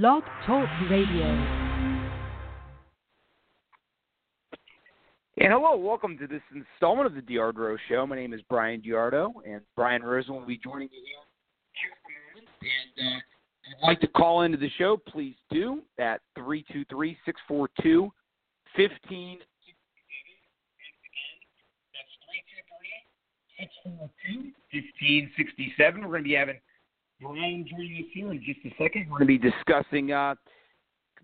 Blog Talk Radio. And hello, welcome to this installment of the Diardro Show. My name is Brian Diardo, and Brian Rosen will be joining me here. And uh, if you'd like to call into the show, please do at 323 642 15 1567. We're going to be having Brian joining us here in just a second. We're going to be discussing uh,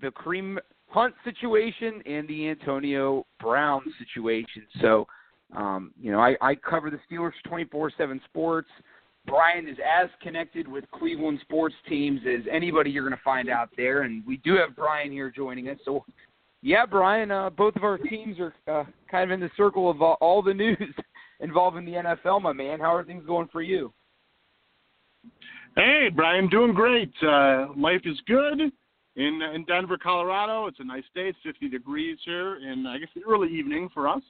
the Kareem Hunt situation and the Antonio Brown situation. So, um, you know, I, I cover the Steelers 24 7 sports. Brian is as connected with Cleveland sports teams as anybody you're going to find out there. And we do have Brian here joining us. So, yeah, Brian, uh, both of our teams are uh, kind of in the circle of uh, all the news involving the NFL, my man. How are things going for you? Hey, Brian, doing great. Uh, life is good in in Denver, Colorado. It's a nice day. It's 50 degrees here, in I guess the early evening for us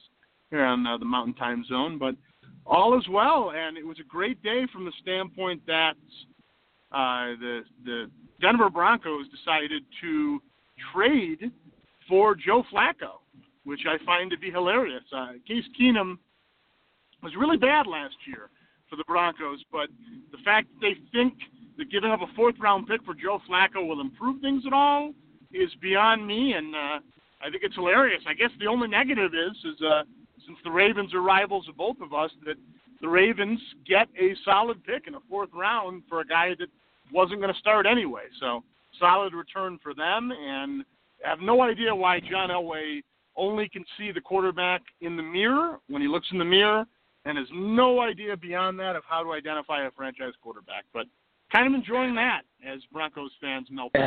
here on uh, the Mountain Time Zone. But all is well, and it was a great day from the standpoint that uh, the the Denver Broncos decided to trade for Joe Flacco, which I find to be hilarious. Uh, Case Keenum was really bad last year for the Broncos, but the fact that they think that giving up a fourth round pick for Joe Flacco will improve things at all is beyond me, and uh, I think it's hilarious. I guess the only negative is is uh, since the Ravens are rivals of both of us, that the Ravens get a solid pick in the fourth round for a guy that wasn't going to start anyway. So solid return for them, and I have no idea why John Elway only can see the quarterback in the mirror when he looks in the mirror and has no idea beyond that of how to identify a franchise quarterback. But kind of enjoying that as Broncos fans melt.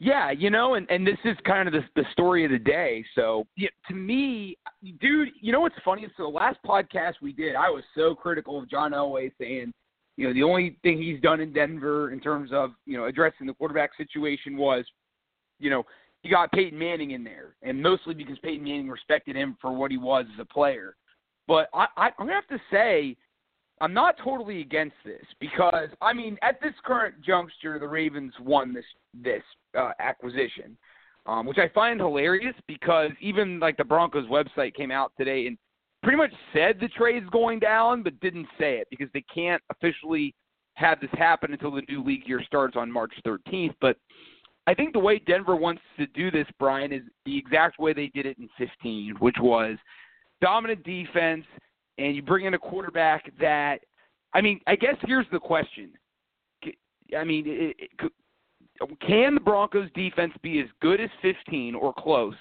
Yeah, you know, and and this is kind of the the story of the day. So, yeah, to me, dude, you know what's funny? So the last podcast we did, I was so critical of John Elway, saying, you know, the only thing he's done in Denver in terms of you know addressing the quarterback situation was, you know, he got Peyton Manning in there, and mostly because Peyton Manning respected him for what he was as a player. But I, I, I'm gonna have to say, I'm not totally against this because I mean, at this current juncture, the Ravens won this this uh, acquisition, um, which I find hilarious because even like the Broncos website came out today and pretty much said the trade's going down, but didn't say it because they can't officially have this happen until the new league year starts on March 13th. But I think the way Denver wants to do this, Brian, is the exact way they did it in 15, which was dominant defense, and you bring in a quarterback that, I mean, I guess here's the question. I mean, it, it, can the Broncos defense be as good as 15 or close?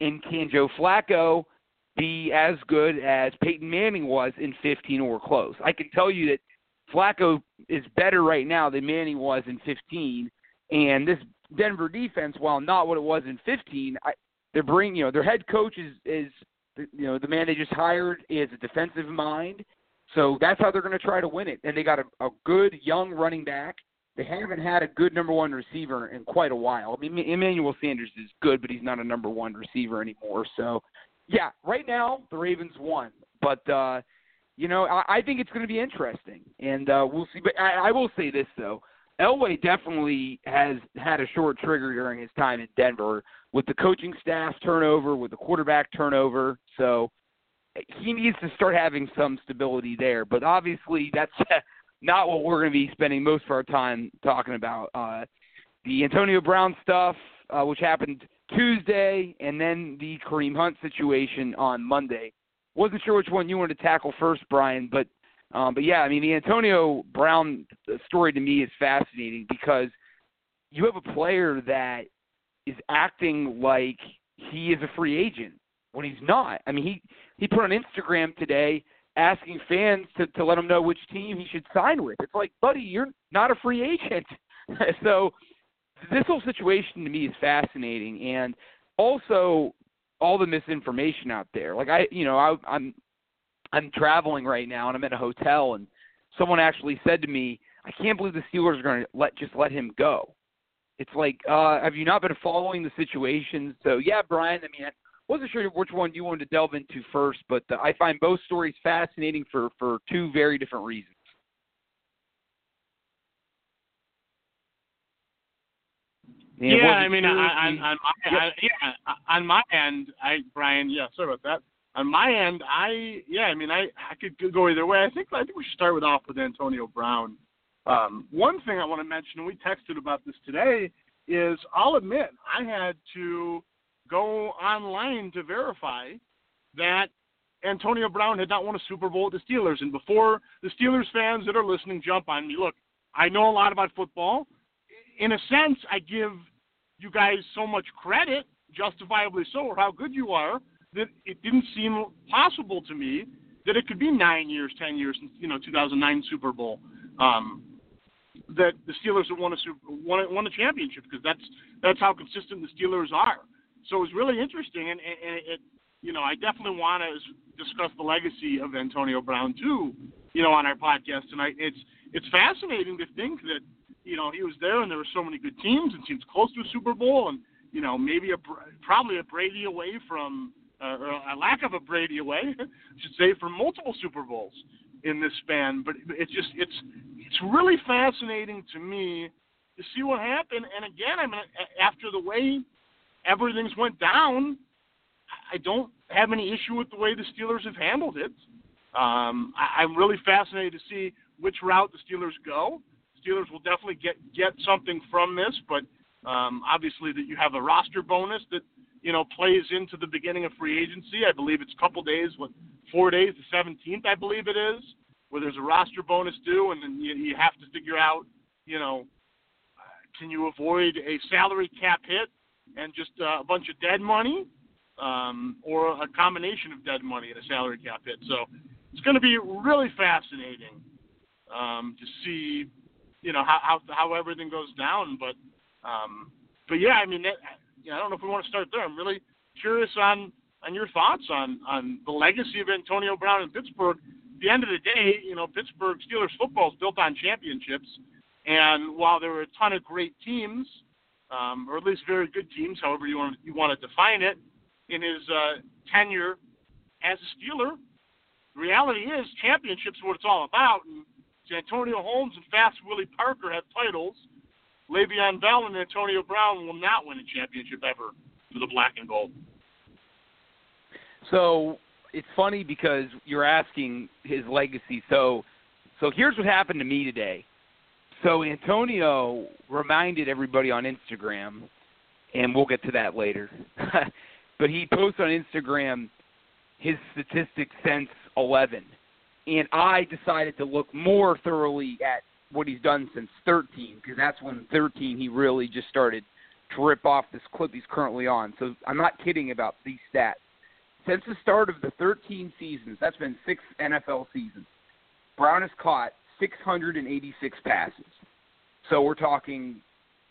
And can Joe Flacco be as good as Peyton Manning was in 15 or close? I can tell you that Flacco is better right now than Manning was in 15. And this Denver defense, while not what it was in 15, I, they're bringing, you know, their head coach is, is you know, the man they just hired is a defensive mind. So that's how they're going to try to win it. And they got a, a good young running back. They haven't had a good number one receiver in quite a while. I mean, Emmanuel Sanders is good, but he's not a number one receiver anymore. So, yeah, right now the Ravens won, but uh, you know I, I think it's going to be interesting, and uh, we'll see. But I, I will say this though, Elway definitely has had a short trigger during his time in Denver with the coaching staff turnover, with the quarterback turnover. So he needs to start having some stability there. But obviously, that's not what we're going to be spending most of our time talking about. Uh, the Antonio Brown stuff, uh, which happened Tuesday, and then the Kareem Hunt situation on Monday. Wasn't sure which one you wanted to tackle first, Brian, but um, but yeah, I mean the Antonio Brown story to me is fascinating because you have a player that is acting like he is a free agent when he's not. I mean he he put on Instagram today asking fans to, to let him know which team he should sign with. It's like, buddy, you're not a free agent. so this whole situation to me is fascinating, and also all the misinformation out there. Like I, you know, I, I'm I'm traveling right now, and I'm at a hotel, and someone actually said to me, "I can't believe the Steelers are going to let just let him go." It's like, uh, have you not been following the situation? So yeah, Brian. I mean, I wasn't sure which one you wanted to delve into first, but uh, I find both stories fascinating for for two very different reasons. yeah, I mean, on, on, on my, I, yeah, on my end, I Brian, yeah, sorry about that. On my end, I yeah, I mean, I I could go either way. I think I think we should start with off with Antonio Brown. Um, one thing I want to mention, and we texted about this today, is I'll admit I had to go online to verify that Antonio Brown had not won a Super Bowl with the Steelers. And before the Steelers fans that are listening jump on me, look, I know a lot about football. In a sense, I give you guys so much credit, justifiably so, or how good you are, that it didn't seem possible to me that it could be nine years, ten years since you know 2009 Super Bowl. Um, that the Steelers have won a super, won won a championship because that's that's how consistent the Steelers are. So it was really interesting, and, and it, you know, I definitely want to discuss the legacy of Antonio Brown too, you know, on our podcast tonight. It's it's fascinating to think that you know he was there and there were so many good teams and teams close to a Super Bowl and you know maybe a probably a Brady away from uh, or a lack of a Brady away, I should say, from multiple Super Bowls in this span. But it's just it's it's really fascinating to me to see what happened. And again, I mean, after the way everything's went down, I don't have any issue with the way the Steelers have handled it. Um, I, I'm really fascinated to see which route the Steelers go. Steelers will definitely get get something from this, but um, obviously that you have a roster bonus that you know plays into the beginning of free agency. I believe it's a couple days, what four days, the 17th, I believe it is, where there's a roster bonus due, and then you, you have to figure out, you know, can you avoid a salary cap hit and just uh, a bunch of dead money, um, or a combination of dead money and a salary cap hit. So it's going to be really fascinating um, to see, you know, how, how how everything goes down. But um, but yeah, I mean, that, I don't know if we want to start there. I'm really curious on on your thoughts on on the legacy of Antonio Brown in Pittsburgh. At the end of the day, you know, Pittsburgh Steelers football is built on championships, and while there were a ton of great teams um, or at least very good teams, however you want you want to define it, in his uh, tenure as a Steeler. The reality is, championships are what it's all about. And Santonio Holmes and Fast Willie Parker have titles. Le'Veon Bell and Antonio Brown will not win a championship ever for the black and gold. So it's funny because you're asking his legacy. So, so here's what happened to me today. So Antonio reminded everybody on Instagram, and we'll get to that later. but he posted on Instagram his statistics since 11, and I decided to look more thoroughly at what he's done since 13 because that's when 13 he really just started to rip off this clip he's currently on. So I'm not kidding about these stats. Since the start of the 13 seasons, that's been six NFL seasons. Brown has caught 686 passes. So we're talking,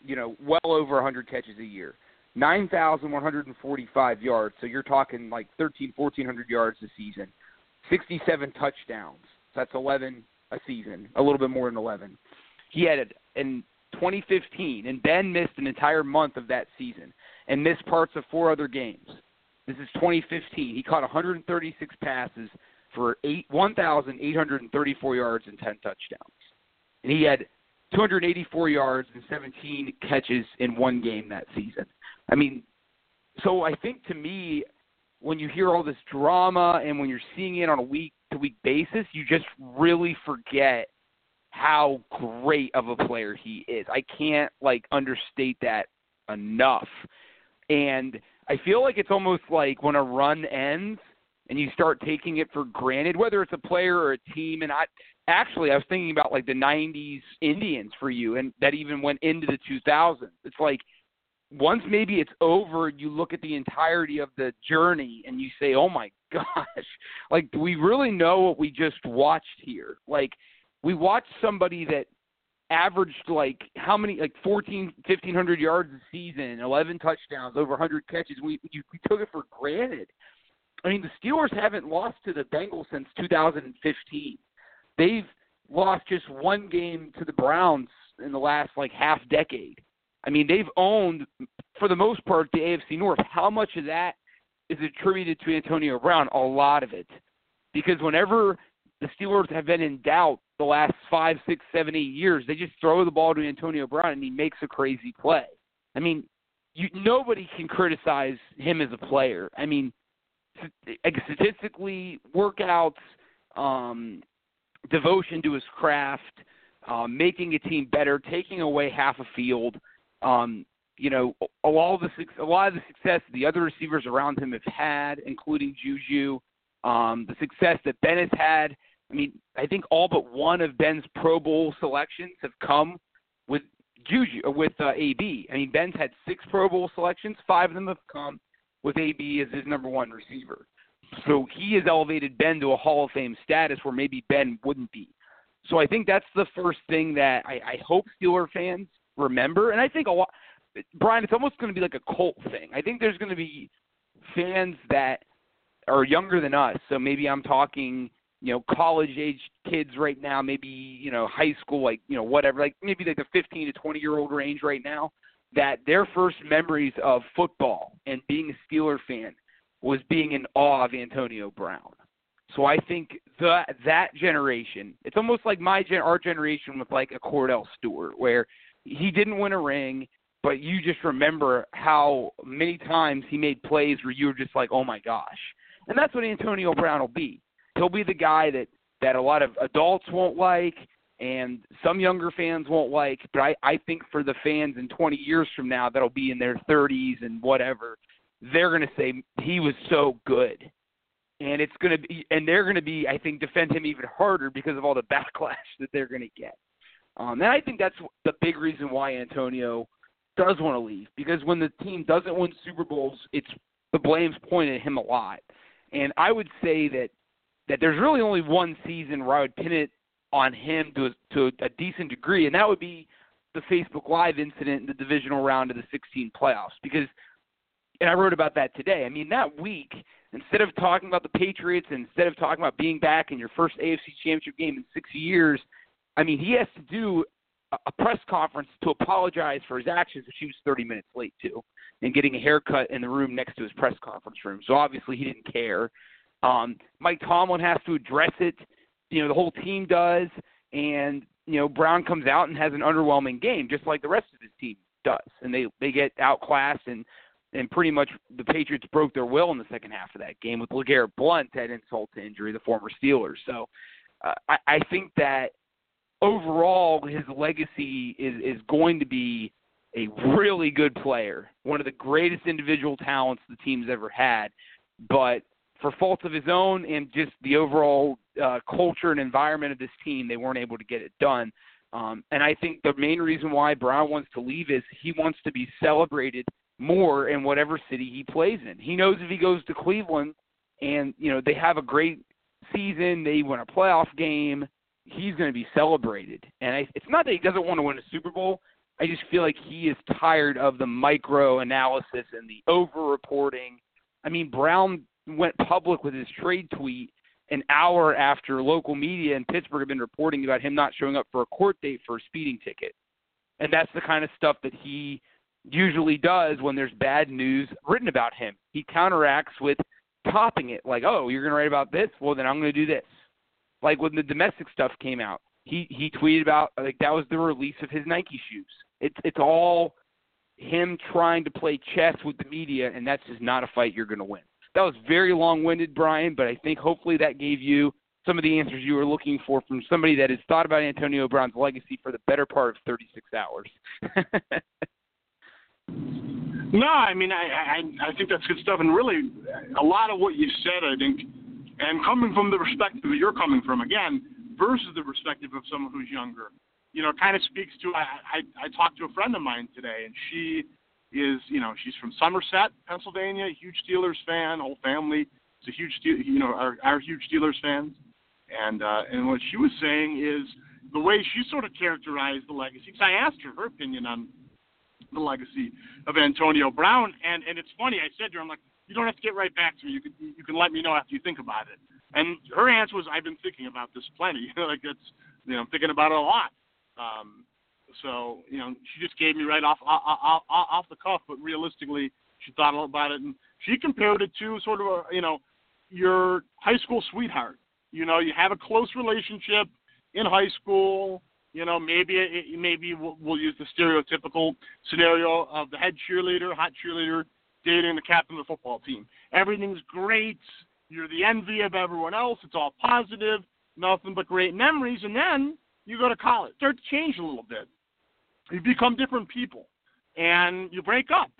you know, well over 100 catches a year. 9,145 yards. So you're talking like 13, 1,400 yards a season. 67 touchdowns. So that's 11 a season, a little bit more than 11. He had it in 2015, and Ben missed an entire month of that season and missed parts of four other games. This is 2015. He caught 136 passes for eight 1,834 yards and 10 touchdowns. And he had 284 yards and 17 catches in one game that season. I mean, so I think to me, when you hear all this drama and when you're seeing it on a week to week basis, you just really forget how great of a player he is. I can't like understate that enough. And I feel like it's almost like when a run ends and you start taking it for granted, whether it's a player or a team. And I actually I was thinking about like the '90s Indians for you, and that even went into the 2000s. It's like once maybe it's over, you look at the entirety of the journey and you say, "Oh my gosh, like do we really know what we just watched here?" Like we watched somebody that averaged like how many like 14 1500 yards a season 11 touchdowns over 100 catches. We you, we took it for granted. I mean the steelers haven't lost to the bengals since 2015 they've lost just one game to the browns in the last like half decade i mean they've owned for the most part the afc north how much of that is attributed to antonio brown a lot of it because whenever the Steelers have been in doubt the last five, six, seven, eight years. They just throw the ball to Antonio Brown and he makes a crazy play. I mean, you, nobody can criticize him as a player. I mean, statistically, workouts, um, devotion to his craft, um, making a team better, taking away half a field. Um, you know, a lot of the a lot of the success the other receivers around him have had, including Juju, um, the success that Ben has had I mean, I think all but one of Ben's Pro Bowl selections have come with Juju uh, with uh, AB. I mean, Ben's had six Pro Bowl selections. Five of them have come with AB as his number one receiver. So he has elevated Ben to a Hall of Fame status where maybe Ben wouldn't be. So I think that's the first thing that I, I hope Steeler fans remember. And I think a lot, Brian, it's almost going to be like a cult thing. I think there's going to be fans that are younger than us. So maybe I'm talking you know college age kids right now maybe you know high school like you know whatever like maybe like the 15 to 20 year old range right now that their first memories of football and being a Steeler fan was being in awe of Antonio Brown. So I think that that generation, it's almost like my gen, our generation with like a Cordell Stewart, where he didn't win a ring, but you just remember how many times he made plays where you were just like, oh my gosh, and that's what Antonio Brown will be he'll be the guy that that a lot of adults won't like and some younger fans won't like. But I, I think for the fans in 20 years from now that'll be in their 30s and whatever, they're going to say he was so good. And it's going to be, and they're going to be, I think, defend him even harder because of all the backlash that they're going to get. Um, and I think that's the big reason why Antonio does want to leave because when the team doesn't win Super Bowls, it's the blame's pointed at him a lot. And I would say that that there's really only one season where I would pin it on him to to a decent degree, and that would be the Facebook Live incident in the divisional round of the 16 playoffs. Because, and I wrote about that today. I mean, that week, instead of talking about the Patriots, instead of talking about being back in your first AFC Championship game in six years, I mean, he has to do a press conference to apologize for his actions, which he was 30 minutes late to, and getting a haircut in the room next to his press conference room. So obviously he didn't care. Um, Mike Tomlin has to address it. You know, the whole team does, and you know Brown comes out and has an underwhelming game, just like the rest of his team does, and they they get outclassed and and pretty much the Patriots broke their will in the second half of that game with LeGarrette Blunt at insult to injury, the former Steelers. So uh, I, I think that overall his legacy is is going to be a really good player, one of the greatest individual talents the team's ever had. But for faults of his own and just the overall uh, culture and environment of this team, they weren't able to get it done. Um, and I think the main reason why Brown wants to leave is he wants to be celebrated more in whatever city he plays in. He knows if he goes to Cleveland and you know they have a great season, they win a playoff game, he's going to be celebrated. And I, it's not that he doesn't want to win a Super Bowl. I just feel like he is tired of the micro analysis and the over reporting. I mean, Brown went public with his trade tweet an hour after local media in Pittsburgh had been reporting about him not showing up for a court date for a speeding ticket. And that's the kind of stuff that he usually does when there's bad news written about him. He counteracts with topping it, like, "Oh, you're going to write about this? Well, then I'm going to do this." Like when the domestic stuff came out, he he tweeted about like that was the release of his Nike shoes. It's it's all him trying to play chess with the media, and that's just not a fight you're going to win. That was very long-winded, Brian, but I think hopefully that gave you some of the answers you were looking for from somebody that has thought about Antonio Brown's legacy for the better part of 36 hours. no, I mean I, I I think that's good stuff, and really a lot of what you said, I think, and coming from the perspective that you're coming from again versus the perspective of someone who's younger, you know, kind of speaks to. I I, I talked to a friend of mine today, and she is, you know, she's from Somerset, Pennsylvania, huge Steelers fan, whole family. It's a huge, you know, our, our huge Steelers fans. And uh, and what she was saying is, the way she sort of characterized the legacy. Because I asked her her opinion on the legacy of Antonio Brown, and and it's funny. I said to her, I'm like, you don't have to get right back to me. You can you can let me know after you think about it. And her answer was, I've been thinking about this plenty. like it's you know I'm thinking about it a lot. Um, so you know she just gave me right off off, off the cuff, but realistically she thought about it, and she compared it to sort of a you know your high school sweetheart. You know, you have a close relationship in high school. You know, maybe it, maybe we'll, we'll use the stereotypical scenario of the head cheerleader, hot cheerleader, dating the captain of the football team. Everything's great. You're the envy of everyone else. It's all positive, nothing but great memories. And then you go to college, start to change a little bit. You become different people, and you break up,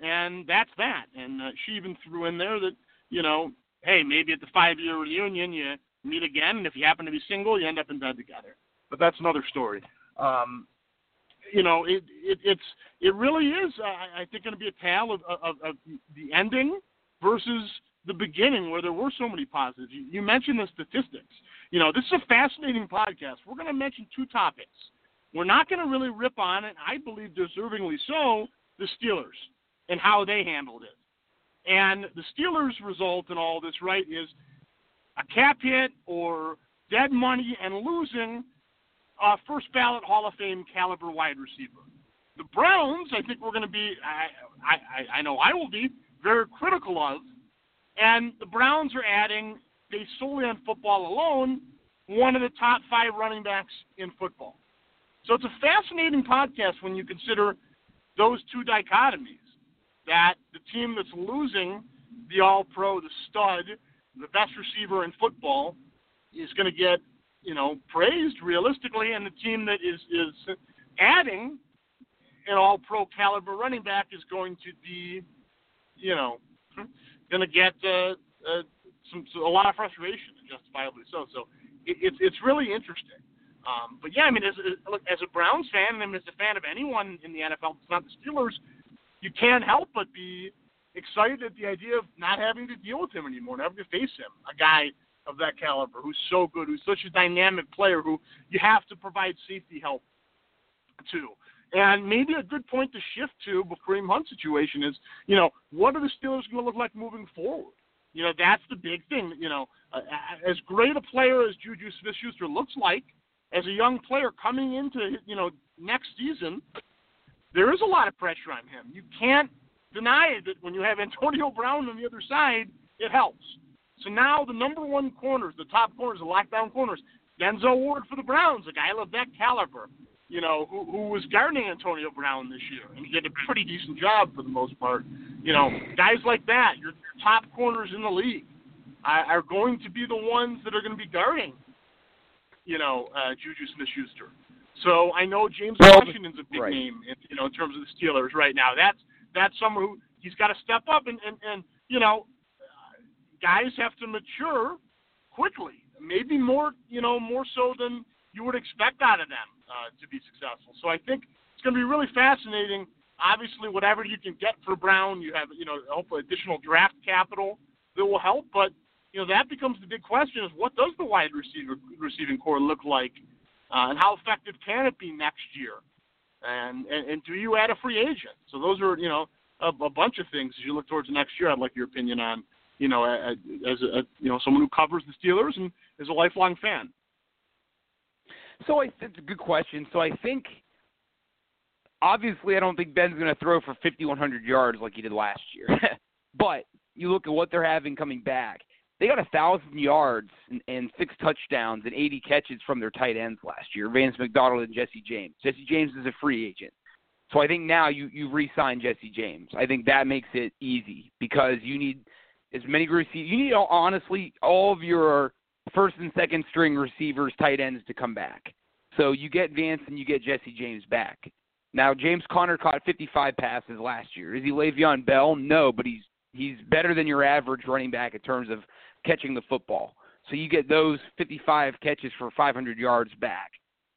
and that's that. And uh, she even threw in there that you know, hey, maybe at the five-year reunion you meet again, and if you happen to be single, you end up in bed together. But that's another story. Um, you know, it, it it's it really is. I, I think going to be a tale of, of, of the ending versus the beginning, where there were so many positives. You, you mentioned the statistics. You know, this is a fascinating podcast. We're going to mention two topics. We're not going to really rip on it. I believe deservingly so. The Steelers and how they handled it. And the Steelers' result in all this, right, is a cap hit or dead money and losing a first ballot Hall of Fame caliber wide receiver. The Browns, I think we're going to be, I, I, I know I will be, very critical of. And the Browns are adding, based solely on football alone, one of the top five running backs in football. So it's a fascinating podcast when you consider those two dichotomies that the team that's losing the All Pro, the stud, the best receiver in football, is going to get you know praised realistically, and the team that is is adding an All Pro caliber running back is going to be you know going to get uh, uh, some, a lot of frustration, justifiably so. So it, it's it's really interesting. Um, but yeah, I mean, as, as look as a Browns fan, and I as a fan of anyone in the NFL, it's not the Steelers you can't help but be excited at the idea of not having to deal with him anymore, never to face him. A guy of that caliber who's so good, who's such a dynamic player, who you have to provide safety help to. And maybe a good point to shift to the Kareem Hunt situation is, you know, what are the Steelers going to look like moving forward? You know, that's the big thing. You know, as great a player as Juju Smith-Schuster looks like, as a young player coming into, you know, next season, there is a lot of pressure on him. You can't deny that when you have Antonio Brown on the other side, it helps. So now the number one corners, the top corners, the lockdown corners, Denzel Ward for the Browns, a guy of that caliber, you know, who, who was guarding Antonio Brown this year, and he did a pretty decent job for the most part. You know, guys like that, your top corners in the league, are, are going to be the ones that are going to be guarding, you know, uh, Juju Smith-Schuster. So I know James well, Washington's a big right. name, in, you know, in terms of the Steelers right now. That's that's someone who he's got to step up, and and and you know, guys have to mature quickly, maybe more, you know, more so than you would expect out of them uh, to be successful. So I think it's going to be really fascinating. Obviously, whatever you can get for Brown, you have, you know, hopefully additional draft capital that will help. But you know, that becomes the big question: is what does the wide receiver receiving corps look like? Uh, and how effective can it be next year? And, and and do you add a free agent? So those are you know a, a bunch of things as you look towards next year. I'd like your opinion on you know as a, you know someone who covers the Steelers and is a lifelong fan. So I, it's a good question. So I think obviously I don't think Ben's going to throw for 5100 yards like he did last year. but you look at what they're having coming back they got a thousand yards and, and six touchdowns and 80 catches from their tight ends last year. Vance McDonald and Jesse James. Jesse James is a free agent, so I think now you you re-sign Jesse James. I think that makes it easy because you need as many receivers. You need honestly all of your first and second string receivers, tight ends to come back. So you get Vance and you get Jesse James back. Now James Conner caught 55 passes last year. Is he Le'Veon Bell? No, but he's he's better than your average running back in terms of catching the football. So you get those 55 catches for 500 yards back.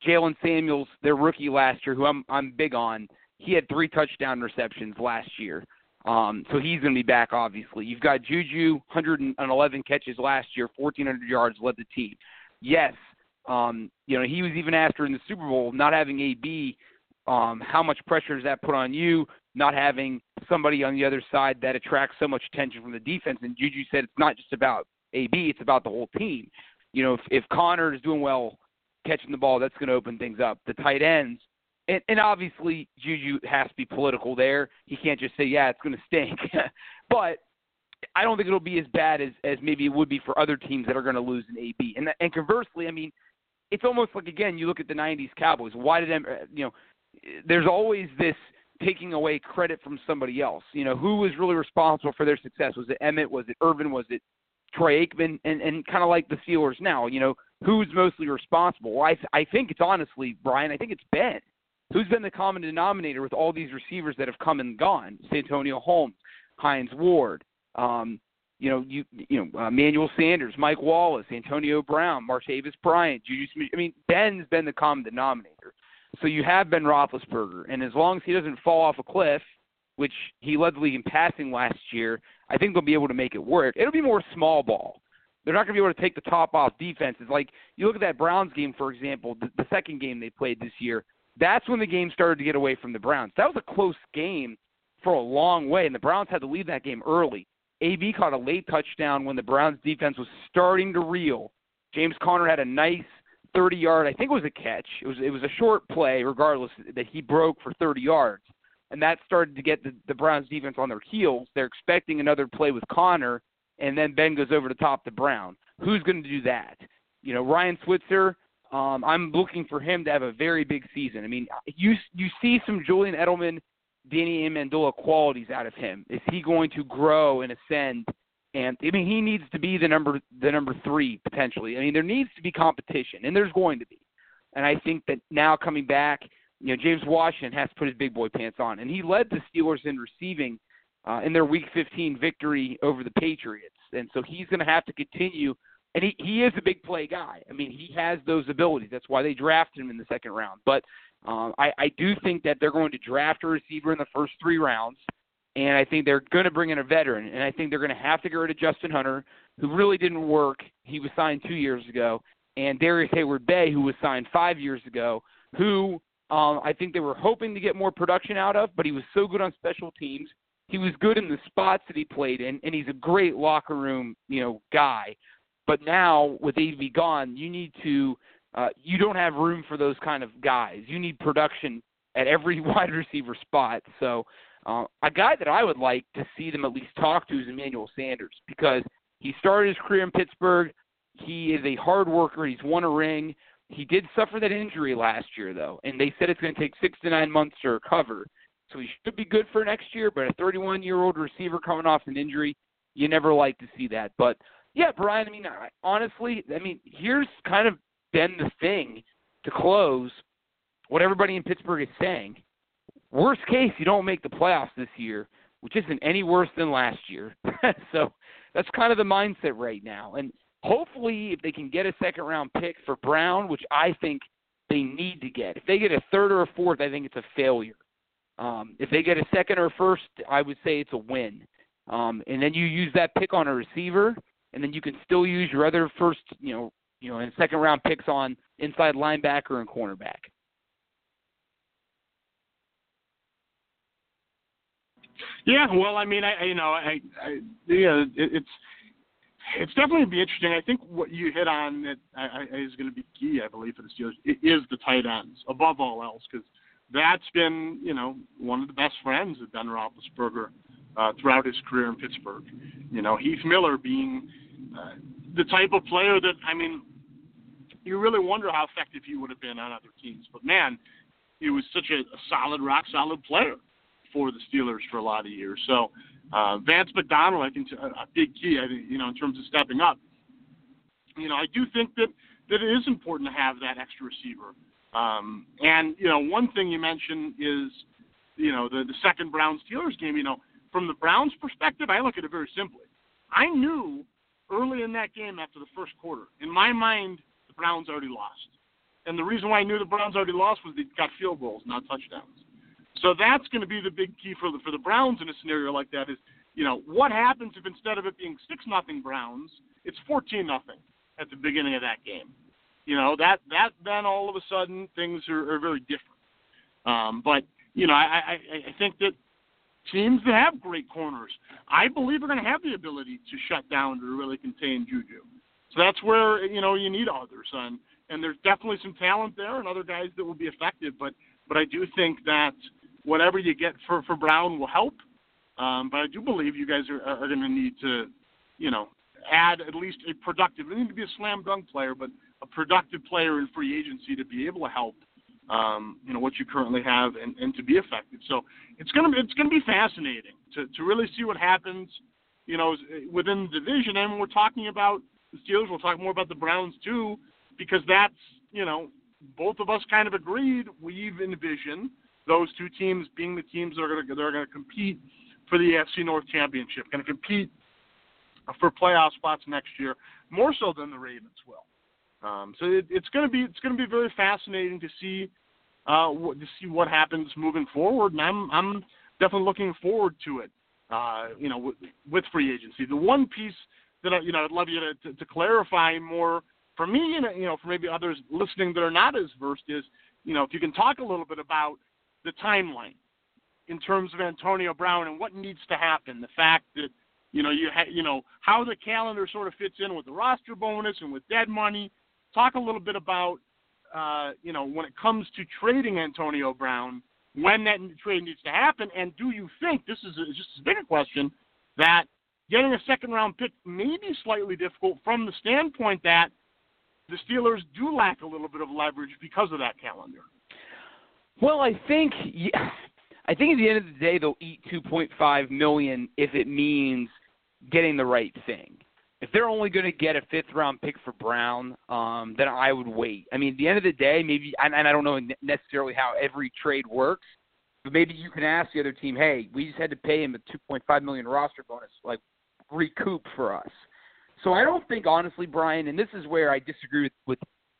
Jaylen Samuels, their rookie last year, who I'm I'm big on, he had three touchdown receptions last year. Um, so he's going to be back, obviously. You've got Juju, 111 catches last year, 1,400 yards, led the team. Yes, Um, you know, he was even asked during the Super Bowl, not having AB, um, how much pressure does that put on you? Not having somebody on the other side that attracts so much attention from the defense. And Juju said it's not just about AB, it's about the whole team. You know, if, if Conner is doing well catching the ball, that's going to open things up. The tight ends, and, and obviously Juju has to be political there. He can't just say, yeah, it's going to stink. but I don't think it'll be as bad as as maybe it would be for other teams that are going to lose an AB. And and conversely, I mean, it's almost like again, you look at the '90s Cowboys. Why did them? Uh, you know, there's always this taking away credit from somebody else. You know, who was really responsible for their success? Was it Emmitt? Was it Irvin? Was it Troy Aikman? And and kind of like the Steelers now. You know, who's mostly responsible? Well, I th- I think it's honestly Brian. I think it's Ben. Who's been the common denominator with all these receivers that have come and gone? Santonio Holmes, Hines Ward, um, you know, you you know, uh, Manuel Sanders, Mike Wallace, Antonio Brown, Martavis Bryant, Juju Smith. I mean, Ben's been the common denominator. So you have Ben Roethlisberger, and as long as he doesn't fall off a cliff, which he led the league in passing last year, I think they'll be able to make it work. It'll be more small ball. They're not going to be able to take the top off defenses. Like you look at that Browns game, for example, the, the second game they played this year. That's when the game started to get away from the Browns. That was a close game for a long way, and the Browns had to lead that game early. AB caught a late touchdown when the Browns defense was starting to reel. James Conner had a nice 30 yard, I think it was a catch. It was it was a short play regardless that he broke for 30 yards. And that started to get the, the Browns defense on their heels. They're expecting another play with Conner and then Ben goes over to top the Brown. Who's going to do that? You know, Ryan Switzer, um, I'm looking for him to have a very big season. I mean, you you see some Julian Edelman Danny Amendola qualities out of him? Is he going to grow and ascend? And I mean, he needs to be the number the number three potentially. I mean, there needs to be competition, and there's going to be. And I think that now coming back, you know, James Washington has to put his big boy pants on, and he led the Steelers in receiving uh, in their Week 15 victory over the Patriots, and so he's going to have to continue. And he he is a big play guy. I mean, he has those abilities. That's why they drafted him in the second round. But um, I, I do think that they're going to draft a receiver in the first three rounds, and I think they're going to bring in a veteran, and I think they're going to have to get rid of Justin Hunter, who really didn't work. He was signed two years ago, and Darrius Heyward-Bey, who was signed five years ago, who um, I think they were hoping to get more production out of, but he was so good on special teams. He was good in the spots that he played in, and he's a great locker room, you know, guy. But now with AB gone, you need to uh, you don't have room for those kind of guys. You need production at every wide receiver spot. So uh, a guy that I would like to see them at least talk to is Emmanuel Sanders because he started his career in Pittsburgh. He is a hard worker. He's won a ring. He did suffer that injury last year, though, and they said it's going to take six to nine months to recover. So he should be good for next year. But a 31 year old receiver coming off an injury, you never like to see that. But yeah, Brian. I mean, I, honestly, I mean, here's kind of been the thing to close what everybody in Pittsburgh is saying. Worst case, you don't make the playoffs this year, which isn't any worse than last year. so that's kind of the mindset right now. And hopefully, if they can get a second round pick for Brown, which I think they need to get, if they get a third or a fourth, I think it's a failure. Um, if they get a second or first, I would say it's a win. Um, and then you use that pick on a receiver, and then you can still use your other first, you know, you know, and second round picks on inside linebacker and cornerback. Yeah, well, I mean, I, you know, I, I yeah, it, it's it's definitely be interesting. I think what you hit on that I, I, is going to be key, I believe, for the Steelers is the tight ends above all else, because that's been, you know, one of the best friends of Ben Roethlisberger uh, throughout his career in Pittsburgh. You know, Heath Miller being the type of player that I mean, you really wonder how effective he would have been on other teams. But man, he was such a, a solid, rock solid player for the Steelers for a lot of years. So uh, Vance McDonald, I think, a, a big key. I think you know in terms of stepping up. You know, I do think that that it is important to have that extra receiver. Um, and you know, one thing you mentioned is, you know, the the second Browns Steelers game. You know, from the Browns' perspective, I look at it very simply. I knew early in that game after the first quarter. In my mind, the Browns already lost. And the reason why I knew the Browns already lost was they got field goals, not touchdowns. So that's going to be the big key for the for the Browns in a scenario like that is, you know, what happens if instead of it being six nothing Browns, it's fourteen nothing at the beginning of that game. you know that that then all of a sudden things are, are very different. Um, but you know, I, I I think that teams that have great corners, I believe, are going to have the ability to shut down to really contain Juju. So that's where you know you need others, and and there's definitely some talent there and other guys that will be effective. But but I do think that whatever you get for for Brown will help. Um, but I do believe you guys are are going to need to, you know, add at least a productive. It need to be a slam dunk player, but a productive player in free agency to be able to help um, you know what you currently have and, and to be effective. So it's gonna be, it's gonna be fascinating to to really see what happens, you know, within the division. And we're talking about the Steelers, we'll talk more about the Browns too, because that's you know both of us kind of agreed we've envisioned those two teams being the teams that are gonna that are gonna compete for the AFC North Championship, gonna compete for playoff spots next year, more so than the Ravens will. Um, so it, it's going to be it's going to be very fascinating to see uh, to see what happens moving forward, and I'm I'm definitely looking forward to it. Uh, you know, with, with free agency, the one piece that I, you know I'd love you to, to, to clarify more for me, and you know, for maybe others listening that are not as versed is, you know, if you can talk a little bit about the timeline in terms of Antonio Brown and what needs to happen. The fact that you know you ha- you know how the calendar sort of fits in with the roster bonus and with dead money talk a little bit about, uh, you know, when it comes to trading Antonio Brown, when that trade needs to happen, and do you think this is a, just a bigger question that getting a second round pick may be slightly difficult from the standpoint that the Steelers do lack a little bit of leverage because of that calendar. Well, I think I think at the end of the day they'll eat 2.5 million if it means getting the right thing if they're only going to get a fifth round pick for Brown, um, then I would wait. I mean, at the end of the day, maybe, and, and I don't know necessarily how every trade works, but maybe you can ask the other team, hey, we just had to pay him a 2.5 million roster bonus, like recoup for us. So I don't think, honestly, Brian, and this is where I disagree with, with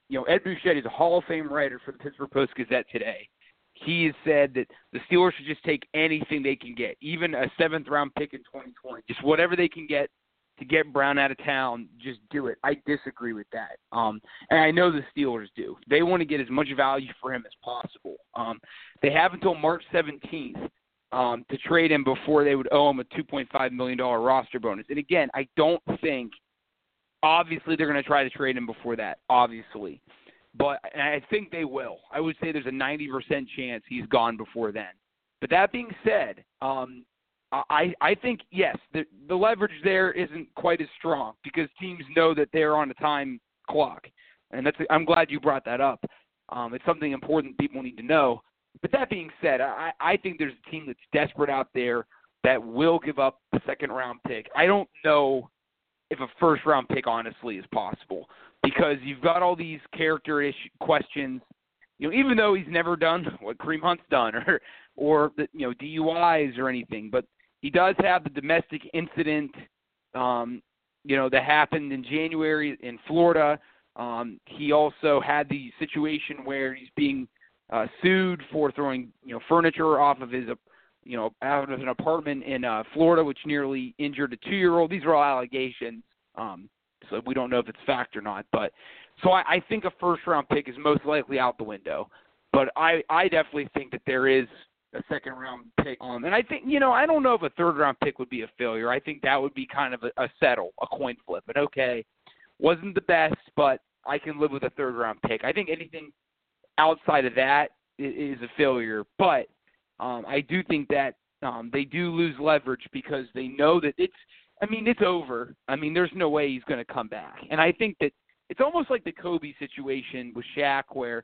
you know, Ed Bouchette is a Hall of Fame writer for the Pittsburgh Post Gazette today. He has said that the Steelers should just take anything they can get, even a seventh round pick in 2020, just whatever they can get to get Brown out of town, just do it. I disagree with that. Um, and I know the Steelers do. They want to get as much value for him as possible. Um, they have until March 17th um, to trade him before they would owe him a $2.5 million roster bonus. And again, I don't think, obviously, they're going to try to trade him before that, obviously. But I think they will. I would say there's a 90% chance he's gone before then. But that being said, um, I I think yes, the the leverage there isn't quite as strong because teams know that they're on a time clock, and that's I'm glad you brought that up. Um, it's something important people need to know. But that being said, I I think there's a team that's desperate out there that will give up the second round pick. I don't know if a first round pick honestly is possible because you've got all these character issue questions. You know, even though he's never done what Kareem Hunt's done, or or the, you know DUIs or anything, but he does have the domestic incident, um, you know, that happened in January in Florida. Um, he also had the situation where he's being uh, sued for throwing, you know, furniture off of his, you know, out of an apartment in uh, Florida, which nearly injured a two-year-old. These are all allegations, um, so we don't know if it's fact or not. But so I, I think a first-round pick is most likely out the window. But I, I definitely think that there is a second round pick. Um, and I think you know I don't know if a third round pick would be a failure. I think that would be kind of a, a settle, a coin flip. But okay, wasn't the best, but I can live with a third round pick. I think anything outside of that is a failure. But um, I do think that um, they do lose leverage because they know that it's. I mean, it's over. I mean, there's no way he's going to come back. And I think that it's almost like the Kobe situation with Shaq, where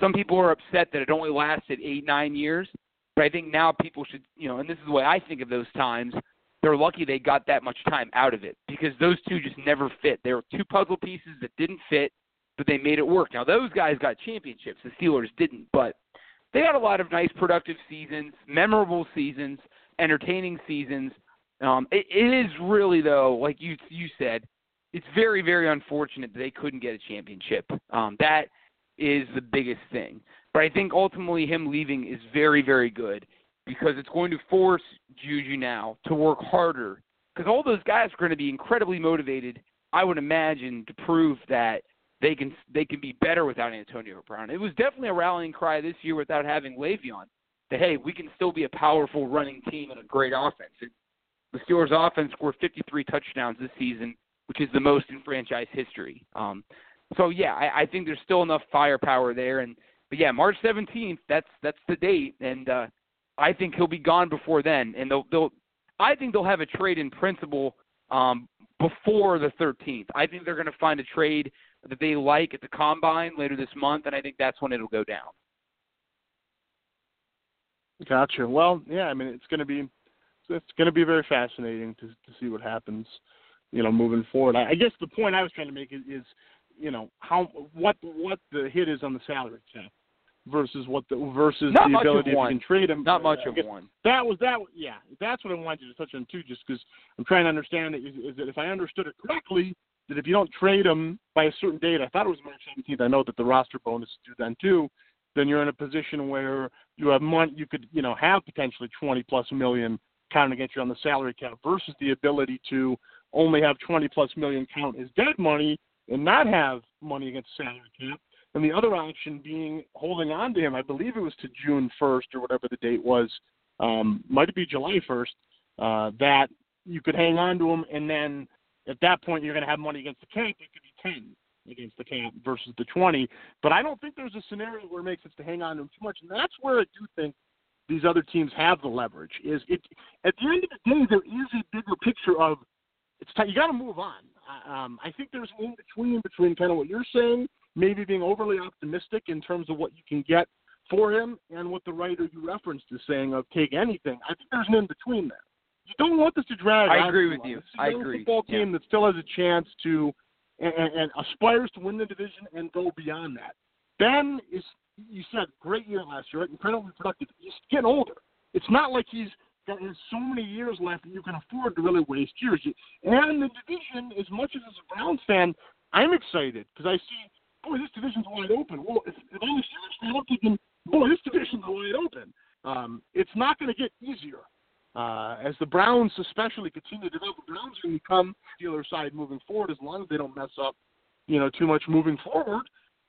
some people are upset that it only lasted eight, nine years. But I think now people should, you know, and this is the way I think of those times. They're lucky they got that much time out of it because those two just never fit. There were two puzzle pieces that didn't fit, but they made it work. Now those guys got championships. The Steelers didn't, but they had a lot of nice, productive seasons, memorable seasons, entertaining seasons. Um, it, it is really though, like you you said, it's very very unfortunate that they couldn't get a championship. Um, that is the biggest thing. But I think ultimately him leaving is very, very good because it's going to force Juju now to work harder. Because all those guys are going to be incredibly motivated, I would imagine, to prove that they can they can be better without Antonio Brown. It was definitely a rallying cry this year without having Le'Veon that hey, we can still be a powerful running team and a great offense. the Steelers' offense scored 53 touchdowns this season, which is the most in franchise history. Um, so yeah, I, I think there's still enough firepower there. And but yeah, March 17th, that's that's the date, and uh, I think he'll be gone before then. And they'll they'll I think they'll have a trade in principle um, before the 13th. I think they're going to find a trade that they like at the combine later this month, and I think that's when it'll go down. Gotcha. Well, yeah, I mean it's going to be it's going to be very fascinating to to see what happens, you know, moving forward. I, I guess the point I was trying to make is, is, you know, how what what the hit is on the salary cap versus what the versus Not the ability to trade him. Not much of one. That was that. Yeah, that's what I wanted you to touch on too, just because I'm trying to understand it. Is, is that if I understood it correctly, that if you don't trade him by a certain date, I thought it was March 17th. I know that the roster bonus is due then too. Then you're in a position where you have money. You could you know have potentially 20 plus million counting against you on the salary cap versus the ability to only have 20 plus million count as dead money and not have money against the salary cap and the other option being holding on to him. I believe it was to June 1st or whatever the date was. Um, might be July 1st. Uh, that you could hang on to him, and then at that point you're going to have money against the cap. It could be 10 against the cap versus the 20. But I don't think there's a scenario where it makes sense to hang on to him too much, and that's where I do think these other teams have the leverage. Is it at the end of the day there is a bigger picture of it's time you got to move on. Um, I think there's an in between between kind of what you're saying maybe being overly optimistic in terms of what you can get for him and what the writer you referenced is saying of take anything. I think there's an in between there. You don't want this to drag. I agree with you. This is a I agree. Football team Yeah. that still has a chance to and, and, and aspires to win the division and go beyond that. Ben is, you said, great year last year, right? incredibly productive. He's getting older. It's not like he's got so many years left that you can afford to really waste years. And the division, as much as as a Browns fan, I'm excited because I see boy, this division's wide open. Well, if, if I'm a Steelers fan, I'm thinking, boy, this division's wide open. Um, it's not going to get easier. Uh, as the Browns especially continue to develop, the Browns are going to become Steelers side moving forward as long as they don't mess up, you know, too much moving forward.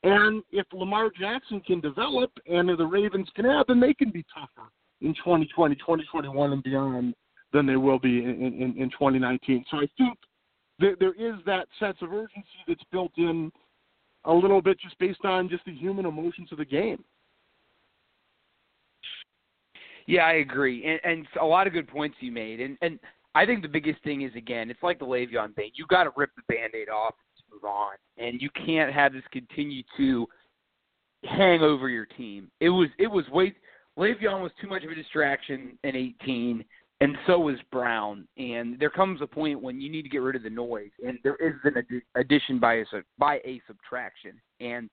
And if Lamar Jackson can develop and the Ravens can have, then they can be tougher in 2020, 2021, and beyond than they will be in, in, in 2019. So I think there, there is that sense of urgency that's built in a little bit just based on just the human emotions of the game. Yeah, I agree, and, and a lot of good points you made, and and I think the biggest thing is again, it's like the Le'Veon thing. You got to rip the Band-Aid off and move on, and you can't have this continue to hang over your team. It was it was way Le'Veon was too much of a distraction in 18, and so was Brown. And there comes a point when you need to get rid of the noise, and there is an addi- addition by a by a subtraction, and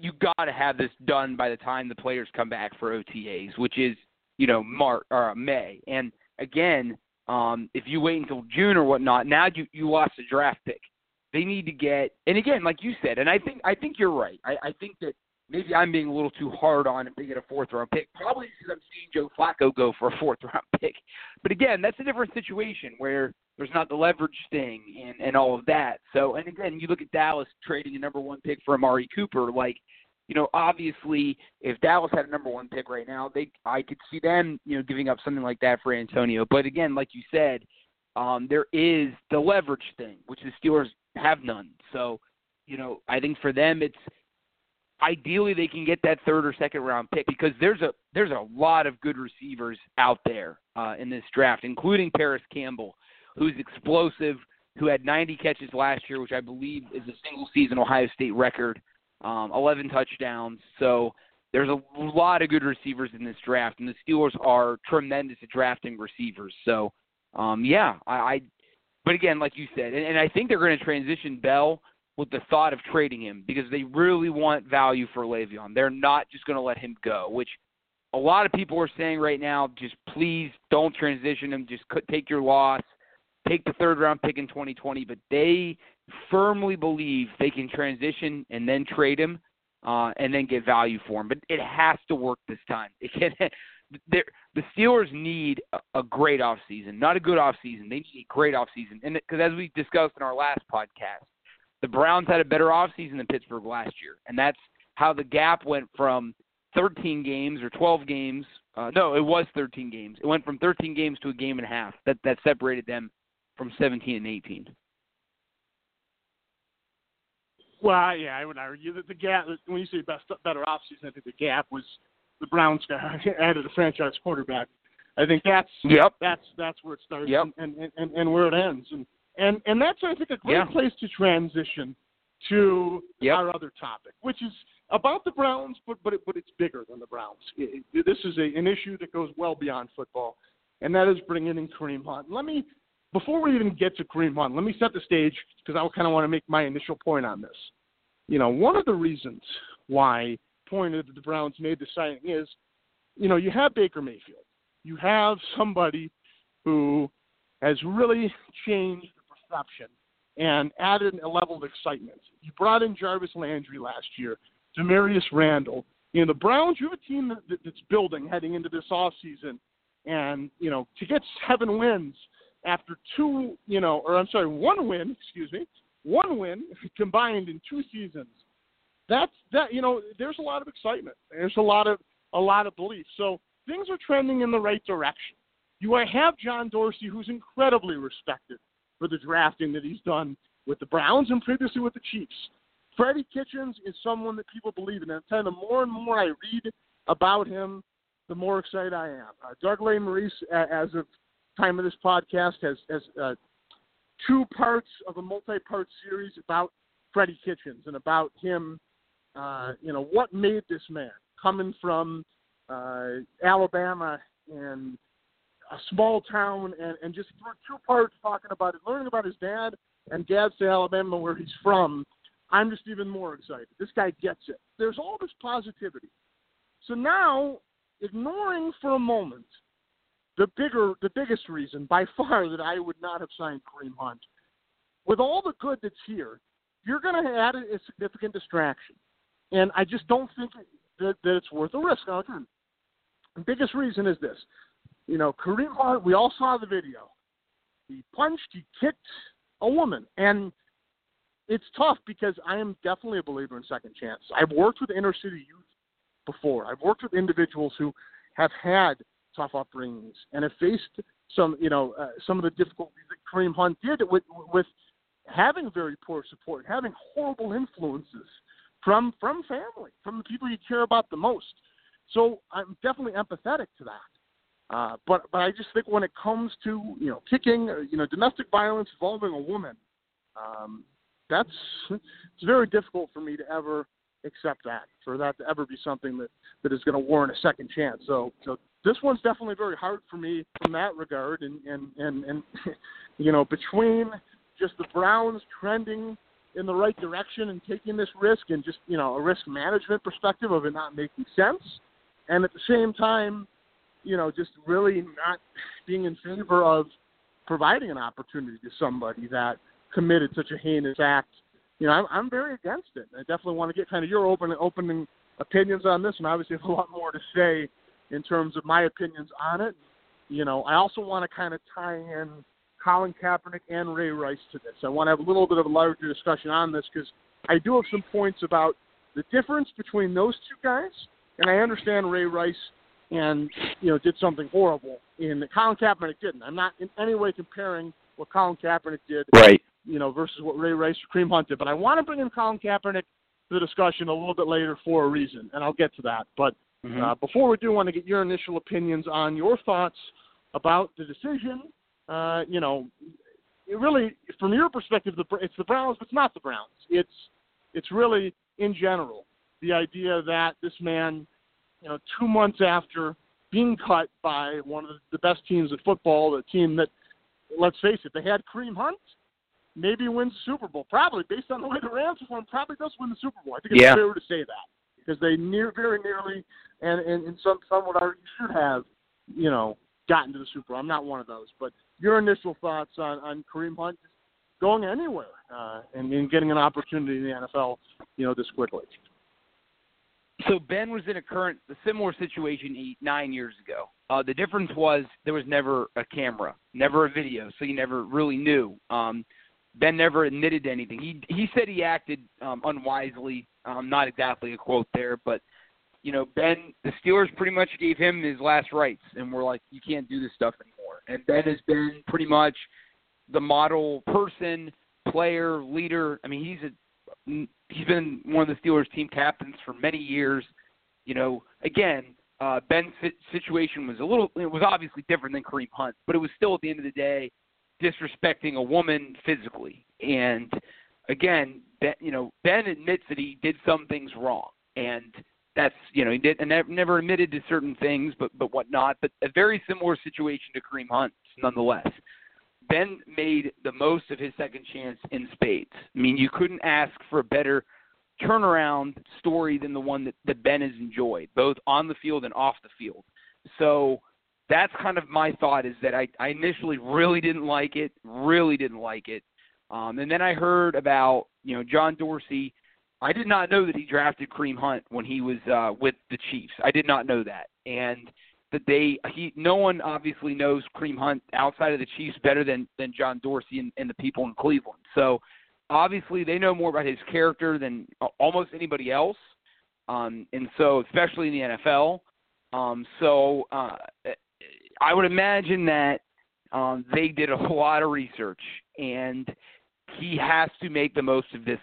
you got to have this done by the time the players come back for OTAs, which is you know March or May. And again, um, if you wait until June or whatnot, now you you lost a draft pick. They need to get, and again, like you said, and I think I think you're right. I, I think that maybe I'm being a little too hard on they get a fourth round pick. Probably because I'm seeing Joe Flacco go for a fourth round pick. But again, that's a different situation where there's not the leverage thing and, and all of that. So, and again, you look at Dallas trading a number one pick for Amari Cooper. Like, you know, obviously, if Dallas had a number one pick right now, they I could see them, you know, giving up something like that for Antonio. But again, like you said, um, there is the leverage thing, which the Steelers have none. So, you know, I think for them, it's ideally they can get that third or second round pick because there's a there's a lot of good receivers out there uh, in this draft, including Parris Campbell, who's explosive, who had 90 catches last year, which I believe is a single season Ohio State record, um, 11 touchdowns. So there's a lot of good receivers in this draft, and the Steelers are tremendous at drafting receivers. So um, yeah, I, I but again, like you said, and, and I think they're going to transition Bell with the thought of trading him because they really want value for Le'Veon. They're not just going to let him go, which a lot of people are saying right now. Just please don't transition him. Just take your loss. Take the third round pick in 2020. But they firmly believe they can transition and then trade him uh, and then get value for him. But it has to work this time. It can. The Steelers need a, a great offseason, not a good offseason. They need a great offseason. And because as we discussed in our last podcast, The Browns had a better offseason than Pittsburgh last year, and that's how the gap went from 13 games or 12 games. Uh, no, it was 13 games. It went from 13 games to a game and a half. That that separated them from 17 and 18. Well, yeah, I would argue that the gap. When you say best, better offseason, I think the gap was the Browns got added a franchise quarterback. I think that's yep. that's that's where it starts yep. and, and, and, and where it ends. And and and that's I think a great yeah. place to transition to yep. our other topic, which is about the Browns, but but it, but it's bigger than the Browns. It, it, this is a, an issue that goes well beyond football, and that is bringing in Kareem Hunt. Let me before we even get to Kareem Hunt, let me set the stage because I kind of want to make my initial point on this. You know, one of the reasons why pointed that the Browns made the signing is, you know, you have Baker Mayfield, you have somebody who has really changed the perception and added a level of excitement. You brought in Jarvis Landry last year, Damarious Randall. You know, the Browns, you have a team that, that's building heading into this offseason. And, you know, to get seven wins after two, you know, or I'm sorry, one win, excuse me, one win combined in two seasons. That's that you know, there's a lot of excitement. There's a lot of a lot of belief. So things are trending in the right direction. You have John Dorsey, who's incredibly respected for the drafting that he's done with the Browns and previously with the Chiefs. Freddie Kitchens is someone that people believe in. And the more and more I read about him, the more excited I am. Uh, Doug Lesmerises, as of time of this podcast, has, has uh, two parts of a multi-part series about Freddie Kitchens and about him. Uh, you know what made this man coming from uh, Alabama and a small town, and, and just through two parts talking about it, learning about his dad and dad's to Alabama where he's from. I'm just even more excited. This guy gets it. There's all this positivity. So now, ignoring for a moment the bigger, the biggest reason by far that I would not have signed Kareem Hunt, with all the good that's here, you're going to add a significant distraction, and I just don't think that, that it's worth the risk. Now, again, the biggest reason is this: you know, Kareem Hunt. We all saw the video. He punched, he kicked a woman, and it's tough because I am definitely a believer in second chance. I've worked with inner city youth before. I've worked with individuals who have had tough upbringings and have faced some, you know, uh, some of the difficulties that Kareem Hunt did with with having very poor support, having horrible influences from from family, from the people you care about the most. So I'm definitely empathetic to that. Uh, but but I just think when it comes to you know kicking, or, you know, domestic violence involving a woman, um, that's it's very difficult for me to ever accept that, for that to ever be something that that is going to warrant a second chance. So so this one's definitely very hard for me from that regard, and and and and you know between just the Browns trending in the right direction and taking this risk and just you know a risk management perspective of it not making sense, and at the same time, you know just really not being in favor of providing an opportunity to somebody that committed such a heinous act. You know, I'm, I'm very against it. I definitely want to get kind of your open opening opinions on this, and obviously have a lot more to say in terms of my opinions on it. You know, I also want to kind of tie in Colin Kaepernick and Ray Rice to this. I want to have a little bit of a larger discussion on this because I do have some points about the difference between those two guys, and I understand Ray Rice and you know did something horrible, and Colin Kaepernick didn't. I'm not in any way comparing what Colin Kaepernick did, right? You know, versus what Ray Rice or Kareem Hunt did. But I want to bring in Colin Kaepernick to the discussion a little bit later for a reason, and I'll get to that. But mm-hmm. uh, before we do, want to get your initial opinions on your thoughts about the decision. Uh, you know, it really, from your perspective, the, it's the Browns, but it's not the Browns. It's it's really in general the idea that this man, you know, two months after being cut by one of the best teams in football, the team that, let's face it, they had Kareem Hunt, maybe wins the Super Bowl. Probably, based on the way the Rams perform, probably does win the Super Bowl. I think it's yeah. fair to say that because they near, very nearly, and, and, and some some would argue should have, you know, gotten to the Super Bowl. I'm not one of those, but your initial thoughts on on Kareem Hunt going anywhere uh, and, and getting an opportunity in the NFL, you know, this quickly. So Ben was in a current, a similar situation eight, nine years ago. Uh, the difference was there was never a camera, never a video, so you never really knew. Um, Ben never admitted to anything. He he said he acted um, unwisely. Um, not exactly a quote there, but you know, Ben, the Steelers pretty much gave him his last rites, and we're like, you can't do this stuff anymore. And Ben has been pretty much the model person, player, leader. I mean, he's a he's been one of the Steelers team captains for many years. You know, again, uh, Ben's situation was a little, it was obviously different than Kareem Hunt, but it was still at the end of the day disrespecting a woman physically. And again, ben, you know, Ben admits that he did some things wrong, and that's you know he did and never admitted to certain things, but but whatnot. But a very similar situation to Kareem Hunt, nonetheless. Ben made the most of his second chance in spades. I mean, you couldn't ask for a better turnaround story than the one that, that Ben has enjoyed, both on the field and off the field. So that's kind of my thought is that I, I initially really didn't like it, really didn't like it. Um, and then I heard about, you know, John Dorsey. I did not know that he drafted Kareem Hunt when he was uh, with the Chiefs. I did not know that. And that they he no one obviously knows Kareem Hunt outside of the Chiefs better than than John Dorsey and, and the people in Cleveland. So obviously they know more about his character than almost anybody else. Um, and so, especially in the NFL. Um, so, uh, I would imagine that um, they did a lot of research, and he has to make the most of this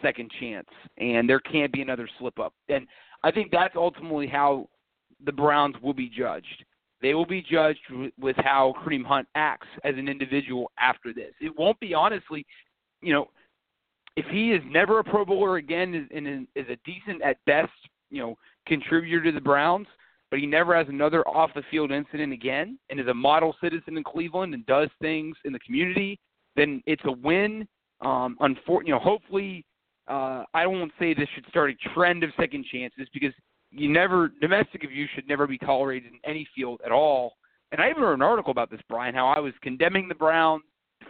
second chance, and there can't be another slip up. And I think that's ultimately how the Browns will be judged. They will be judged with how Kareem Hunt acts as an individual after this. It won't be honestly, you know, if he is never a Pro Bowler again and is a decent at best, you know, contributor to the Browns, but he never has another off the field incident again and is a model citizen in Cleveland and does things in the community, then it's a win. Um, unfor- you know, hopefully, uh, I won't say this should start a trend of second chances because you never domestic abuse should never be tolerated in any field at all. And I even wrote an article about this, Brian, how I was condemning the Browns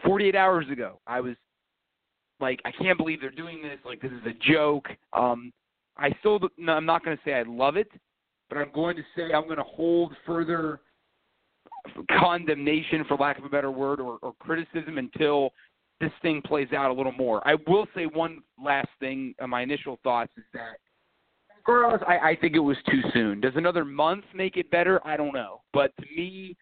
48 hours ago. I was like, I can't believe they're doing this. Like, this is a joke. Um, I still, no, I'm not going to say I love it, but I'm going to say I'm going to hold further condemnation, for lack of a better word, or, or criticism until this thing plays out a little more. I will say one last thing. Uh, my initial thoughts is that I, I think it was too soon. Does another month make it better? I don't know. But to me,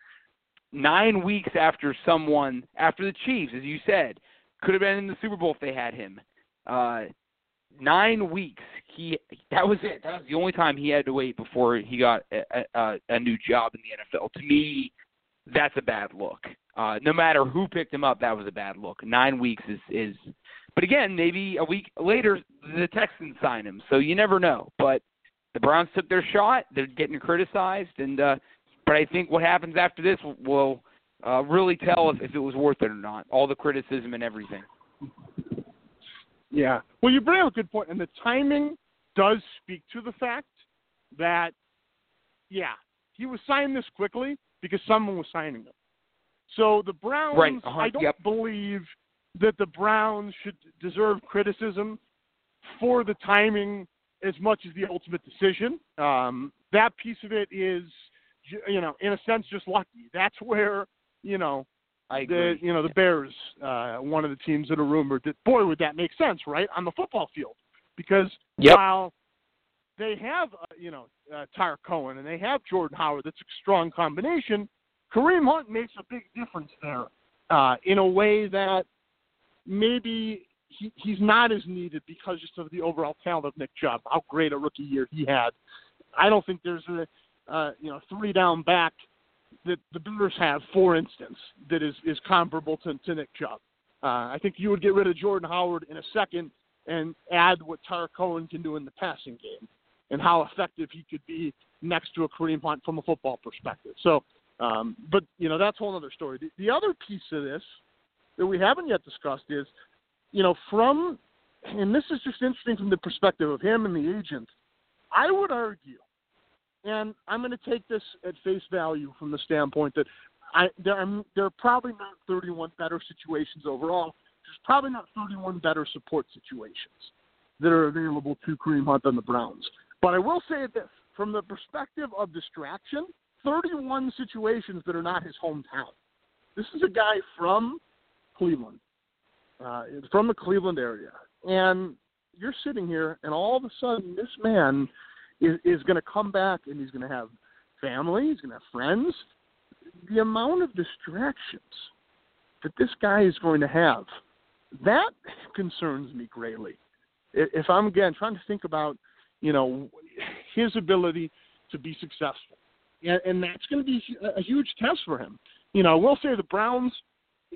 nine weeks after someone, after the Chiefs, as you said, could have been in the Super Bowl if they had him. Uh, nine weeks. He that was it. That was the only time he had to wait before he got a, a, a new job in the NFL. To me, that's a bad look. Uh, no matter who picked him up, that was a bad look. Nine weeks is is. But again, maybe a week later the Texans sign him, so you never know. But the Browns took their shot. They're getting criticized, and uh, but I think what happens after this will uh, really tell if, if it was worth it or not. All the criticism and everything. Yeah. Well, you bring up a good point, and the timing does speak to the fact that, yeah, he was signed this quickly because someone was signing him. So the Browns, right. uh-huh. I don't yep. believe that the Browns should deserve criticism for the timing as much as the ultimate decision. Um, that piece of it is, you know, in a sense, just lucky. That's where, you know, I. The, you know, the Bears, uh, one of the teams that are rumored that, boy, would that make sense, right, on the football field. Because yep. while they have, uh, you know, uh, Tarik Cohen and they have Jordan Howard, that's a strong combination, Kareem Hunt makes a big difference there uh, in a way that maybe he, he's not as needed because just of the overall talent of Nick Chubb, how great a rookie year he had. I don't think there's a, uh, you know, three down back – that the Bears have, for instance, that is is comparable to, to Nick Chubb. Uh, I think you would get rid of Jordan Howard in a second and add what Tarik Cohen can do in the passing game and how effective he could be next to a Kareem Hunt from a football perspective. So, um, but you know that's a whole other story. The, the other piece of this that we haven't yet discussed is, you know, from and this is just interesting from the perspective of him and the agent. I would argue and I'm going to take this at face value from the standpoint that I there are there are probably not 31 better situations overall. There's probably not 31 better support situations that are available to Kareem Hunt and the Browns. But I will say this from the perspective of distraction, 31 situations that are not his hometown. This is a guy from Cleveland. uh, from the Cleveland area, and you're sitting here, and all of a sudden, this man is, is going to come back, and he's going to have family, he's going to have friends. The amount of distractions that this guy is going to have, that concerns me greatly. If I'm again trying to think about, you know, his ability to be successful, and, and that's going to be a huge test for him. You know, I will say the Browns,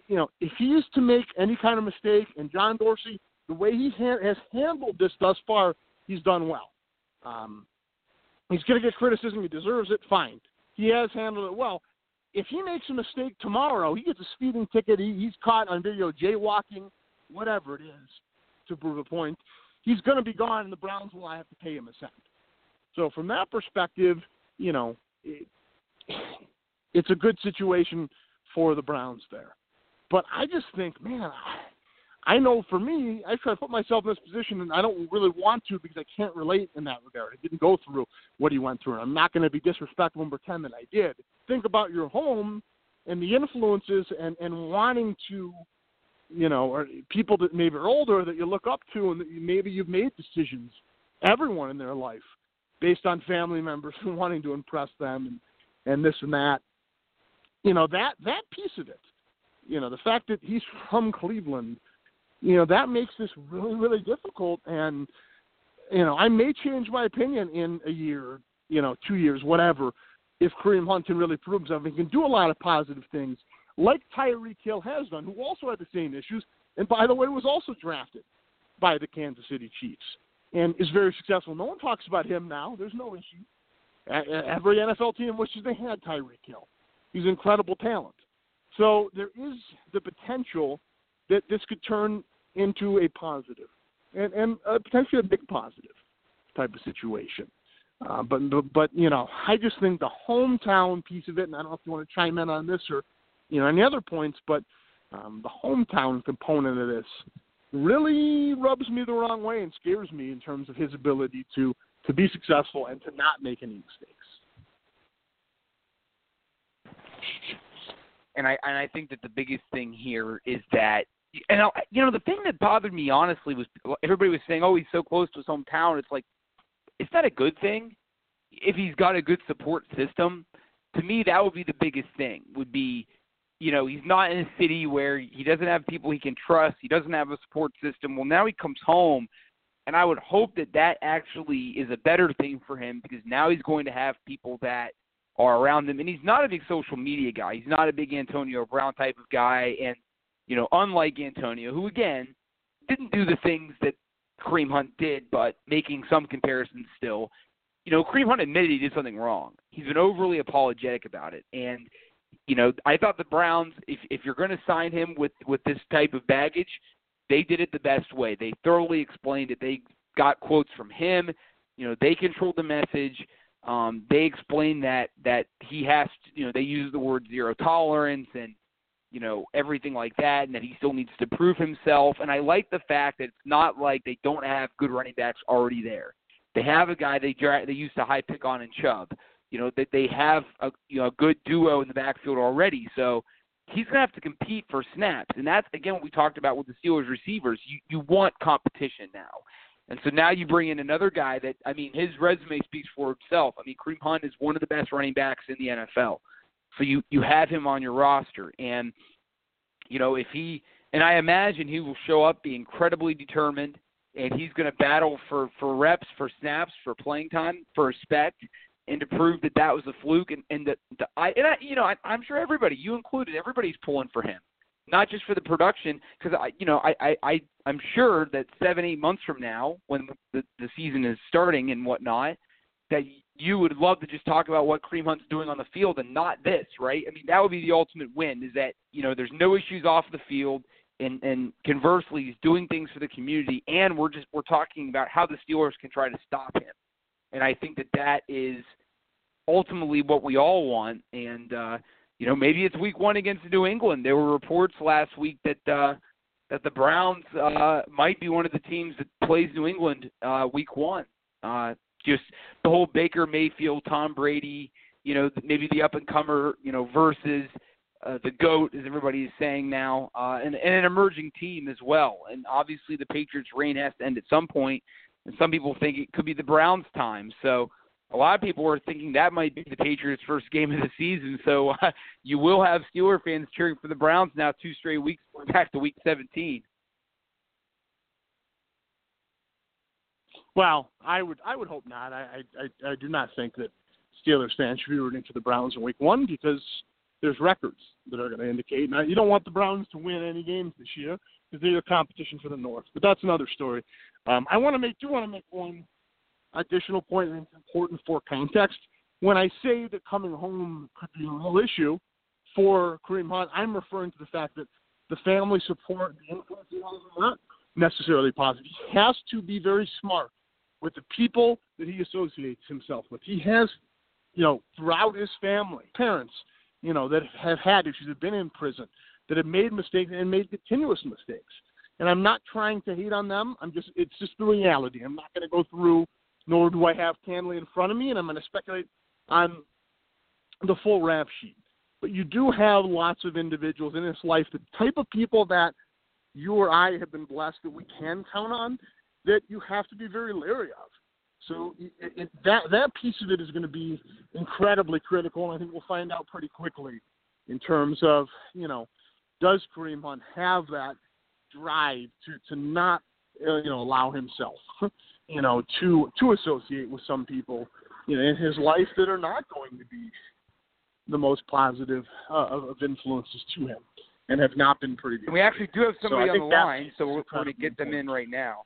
you know, if he is to make any kind of mistake, and John Dorsey, the way he ha- has handled this thus far, he's done well. Um, he's going to get criticism; he deserves it. Fine, he has handled it well. If he makes a mistake tomorrow, he gets a speeding ticket. He, he's caught on video jaywalking, whatever it is, to prove a point. He's going to be gone, and the Browns will have to pay him a cent. So from that perspective, you know, it, it's a good situation for the Browns there. But I just think, man, I know for me, I try to put myself in this position, and I don't really want to because I can't relate in that regard. I didn't go through what he went through, and I'm not going to be disrespectful and pretend that I did. Think about your home and the influences and and wanting to, you know, or people that maybe are older that you look up to, and that you, maybe you've made decisions, everyone in their life, based on family members and wanting to impress them and and this and that. You know that that piece of it. You know the fact that he's from Cleveland you know that makes this really really difficult. And you know i may change my opinion in a year you know two years whatever if kareem hunt can really prove himself and can do a lot of positive things like tyreek hill has done who also had the same issues and by the way was also drafted by the kansas city chiefs and is very successful. No one talks about him now. There's no issue. Every nfl team wishes they had tyreek hill. He's incredible talent so there is the potential that this could turn into a positive and, and uh, potentially a big positive type of situation. Uh, but, but but you know, I just think the hometown piece of it, and I don't know if you want to chime in on this or you know any other points, but um, the hometown component of this really rubs me the wrong way and scares me in terms of his ability to to be successful and to not make any mistakes. And I and I think that the biggest thing here is that and I, you know the thing that bothered me honestly was everybody was saying, "Oh, he's so close to his hometown." It's like, is that a good thing? If he's got a good support system, to me that would be the biggest thing. Would be, you know, he's not in a city where he doesn't have people he can trust. He doesn't have a support system. Well, now he comes home, and I would hope that that actually is a better thing for him because now he's going to have people that are around him, and he's not a big social media guy. He's not a big Antonio Brown type of guy, and you know, unlike Antonio, who again didn't do the things that Kareem Hunt did, but making some comparisons still. You know, Kareem Hunt admitted he did something wrong. He's been overly apologetic about it, and you know, I thought the Browns, if if you're going to sign him with with this type of baggage, they did it the best way. They thoroughly explained it. They got quotes from him. You know, they controlled the message. Um, they explain that that he has to, you know, they use the word zero tolerance and you know everything like that, and that he still needs to prove himself. And I like the fact that it's not like they don't have good running backs already there. They have a guy they dra- they used to high pick on in Chubb. You know that they have a you know a good duo in the backfield already. So he's going to have to compete for snaps, and that's again what we talked about with the Steelers receivers. You you want competition now. And so now you bring in another guy that I mean his resume speaks for itself. I mean Kareem Hunt is one of the best running backs in the NFL. So you you have him on your roster, and you know if he and I imagine he will show up, be incredibly determined, and he's going to battle for for reps, for snaps, for playing time, for respect, and to prove that that was a fluke. And and that the, I and I you know I, I'm sure everybody, you included, everybody's pulling for him, not just for the production, because I you know I I, I I'm sure that seven eight months from now, when the the season is starting and whatnot, that you would love to just talk about what Kareem Hunt's doing on the field and not this, right? I mean, that would be the ultimate win. Is that you know there's no issues off the field, and and conversely, he's doing things for the community, and we're just we're talking about how the Steelers can try to stop him, and I think that that is ultimately what we all want. And uh, you know, maybe it's Week One against New England. There were reports last week that. uh that the Browns uh, might be one of the teams that plays New England uh, week one. Uh, just the whole Baker Mayfield, Tom Brady, you know, maybe the up and comer, you know, versus uh, the goat, as everybody is saying now, uh, and, and an emerging team as well. And obviously, the Patriots' reign has to end at some point. and some people think it could be the Browns' time. So a lot of people are thinking that might be the Patriots' first game of the season. So uh, you will have Steeler fans cheering for the Browns now, two straight weeks back to Week 17. Well, I would I would hope not. I I I do not think that Steelers fans should be rooting for the Browns in Week One because there's records that are going to indicate. Now, you don't want the Browns to win any games this year because they're a competition for the North, but that's another story. Um, I want to make do want to make one additional point, and it's important for context. When I say that coming home could be a real issue for Kareem Hunt, I'm referring to the fact that the family support, the influence he has, not necessarily positive. He has to be very smart with the people that he associates himself with. He has, you know, throughout his family, parents, you know, that have had issues, have been in prison, that have made mistakes and made continuous mistakes. And I'm not trying to hate on them. I'm just it's just the reality. I'm not going to go through, nor do I have Canley in front of me, and I'm going to speculate on the full rap sheet. But you do have lots of individuals in this life, the type of people that you or I have been blessed that we can count on, that you have to be very leery of. So it, it, that that piece of it is going to be incredibly critical, and I think we'll find out pretty quickly in terms of you know does Kareem Hunt have that drive to to not uh, you know allow himself you know to to associate with some people you know in his life that are not going to be the most positive uh, of influences to him and have not been pretty. And we actually do have somebody so on the line, so we're going to get them in right now.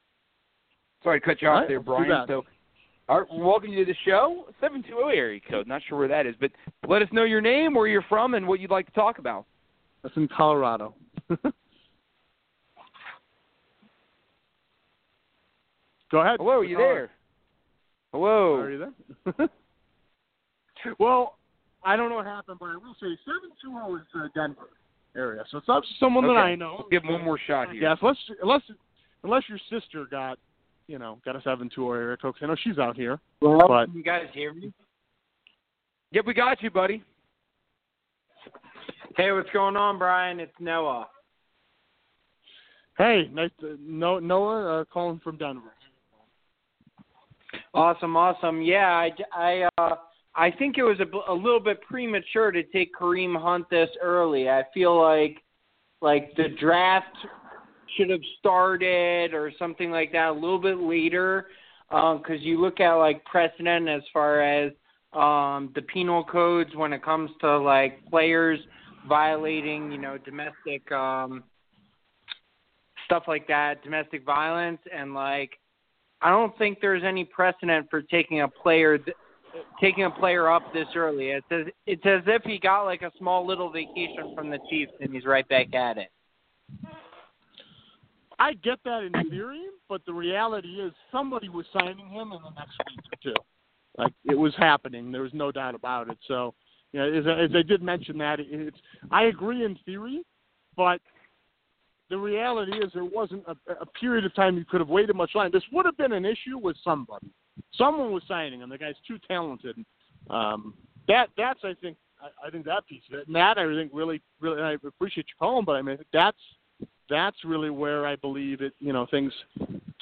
Sorry to cut you off right, there, Brian. So all right, welcome you to the show. 720 area code. Not sure where that is, but let us know your name, where you're from, and what you'd like to talk about. That's in Colorado. Go ahead. Hello, are you there? Hello. Are you there? well, I don't know what happened, but I will say 720 is uh, Denver area, so it's not someone okay. that I know. We'll give one more shot here. Yes, unless unless unless your sister got you know, got a seven two area code. I know she's out here. Well, but you guys hear me? Yep, we got you, buddy. Hey, what's going on, Brian? It's Noah. Hey, nice to, no, Noah uh, calling from Denver. Awesome, awesome. Yeah, I, I, uh, I think it was a, a little bit premature to take Kareem Hunt this early. I feel like, like the draft should have started or something like that a little bit later because um, you look at like precedent as far as um, the penal codes when it comes to like players violating you know domestic um, stuff like that domestic violence and like I don't think there's any precedent for taking a player th- taking a player up this early. It's as it's as if he got like a small little vacation from the Chiefs and he's right back at it. I get that in theory, but the reality is somebody was signing him in the next week or two. Like it was happening. There was no doubt about it. So, you know, as, as I did mention that, it's I agree in theory, but the reality is there wasn't a, a period of time you could have waited much longer. This would have been an issue with somebody. Someone was signing him. The guy's too talented. Um, that that's I think I, I think that piece of it. And that I think really really I appreciate you calling, but I mean that's that's really where I believe it. You know, things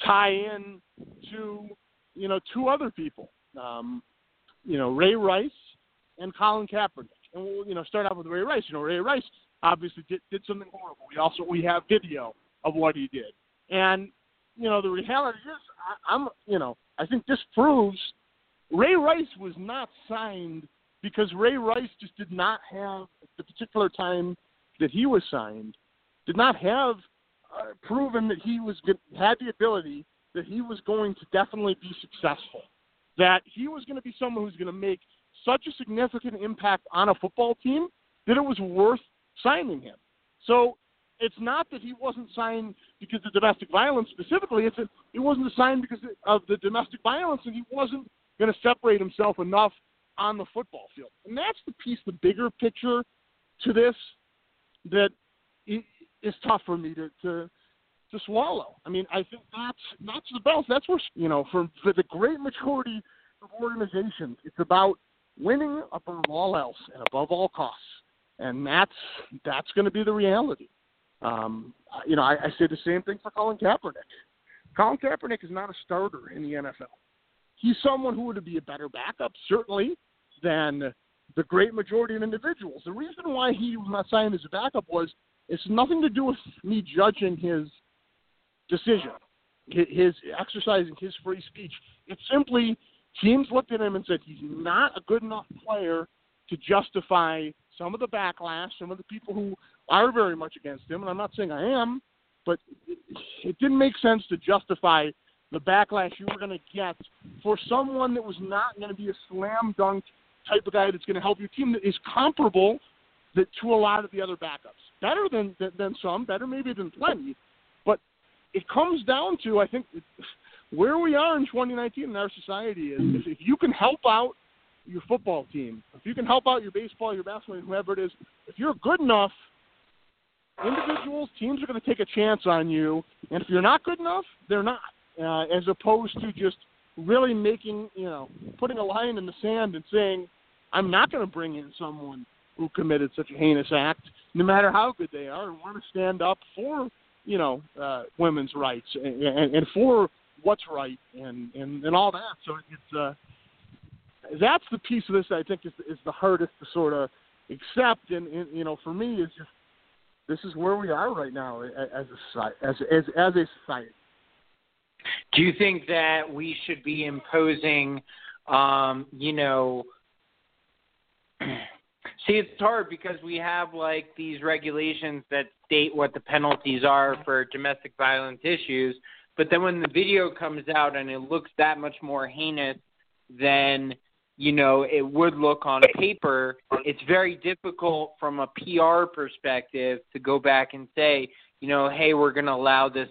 tie in to you know two other people. Um, you know, Ray Rice and Colin Kaepernick. And we'll you know start out with Ray Rice. You know, Ray Rice obviously did, did something horrible. We also we have video of what he did, and you know the reality is I, I'm you know I think this proves Ray Rice was not signed because Ray Rice just did not have the particular time that he was signed did not have uh, proven that he was had the ability that he was going to definitely be successful, that he was going to be someone who's going to make such a significant impact on a football team that it was worth signing him. So it's not that he wasn't signed because of domestic violence specifically. It's that he wasn't signed because of the domestic violence, and he wasn't going to separate himself enough on the football field. And that's the piece, the bigger picture to this that is tough for me to to to swallow. I mean, I think that's that's the best. That's where you know, for for the great majority of organizations, it's about winning above all else and above all costs. And that's that's going to be the reality. Um, you know, I, I say the same thing for Colin Kaepernick. Colin Kaepernick is not a starter in the NFL. He's someone who would be a better backup, certainly, than the great majority of individuals. The reason why he was not signed as a backup was it's nothing to do with me judging his decision, his exercising his free speech. It's simply teams looked at him and said he's not a good enough player to justify some of the backlash, some of the people who are very much against him. And I'm not saying I am, but it, didn't make sense to justify the backlash you were going to get for someone that was not going to be a slam dunk type of guy that's going to help your team that is comparable that, to a lot of the other backups. Better than, than, than some, better maybe than plenty. But it comes down to, I think, where we are in 2019 in our society is if you can help out your football team, if you can help out your baseball, your basketball, whoever it is, if you're good enough, individuals, teams are going to take a chance on you. And if you're not good enough, they're not. Uh, as opposed to just really making, you know, putting a line in the sand and saying, I'm not going to bring in someone who committed such a heinous act, no matter how good they are, and want to stand up for, you know, uh, women's rights and, and, and for what's right and, and, and all that. So it's uh, that's the piece of this I think is, is the hardest to sort of accept. And, and you know, for me, is just this is where we are right now as a as as as a society. Do you think that we should be imposing, um, you know, see, it's hard because we have like these regulations that state what the penalties are for domestic violence issues, but then when the video comes out and it looks that much more heinous than you know it would look on paper, it's very difficult from a PR perspective to go back and say, you know, hey, we're going to allow this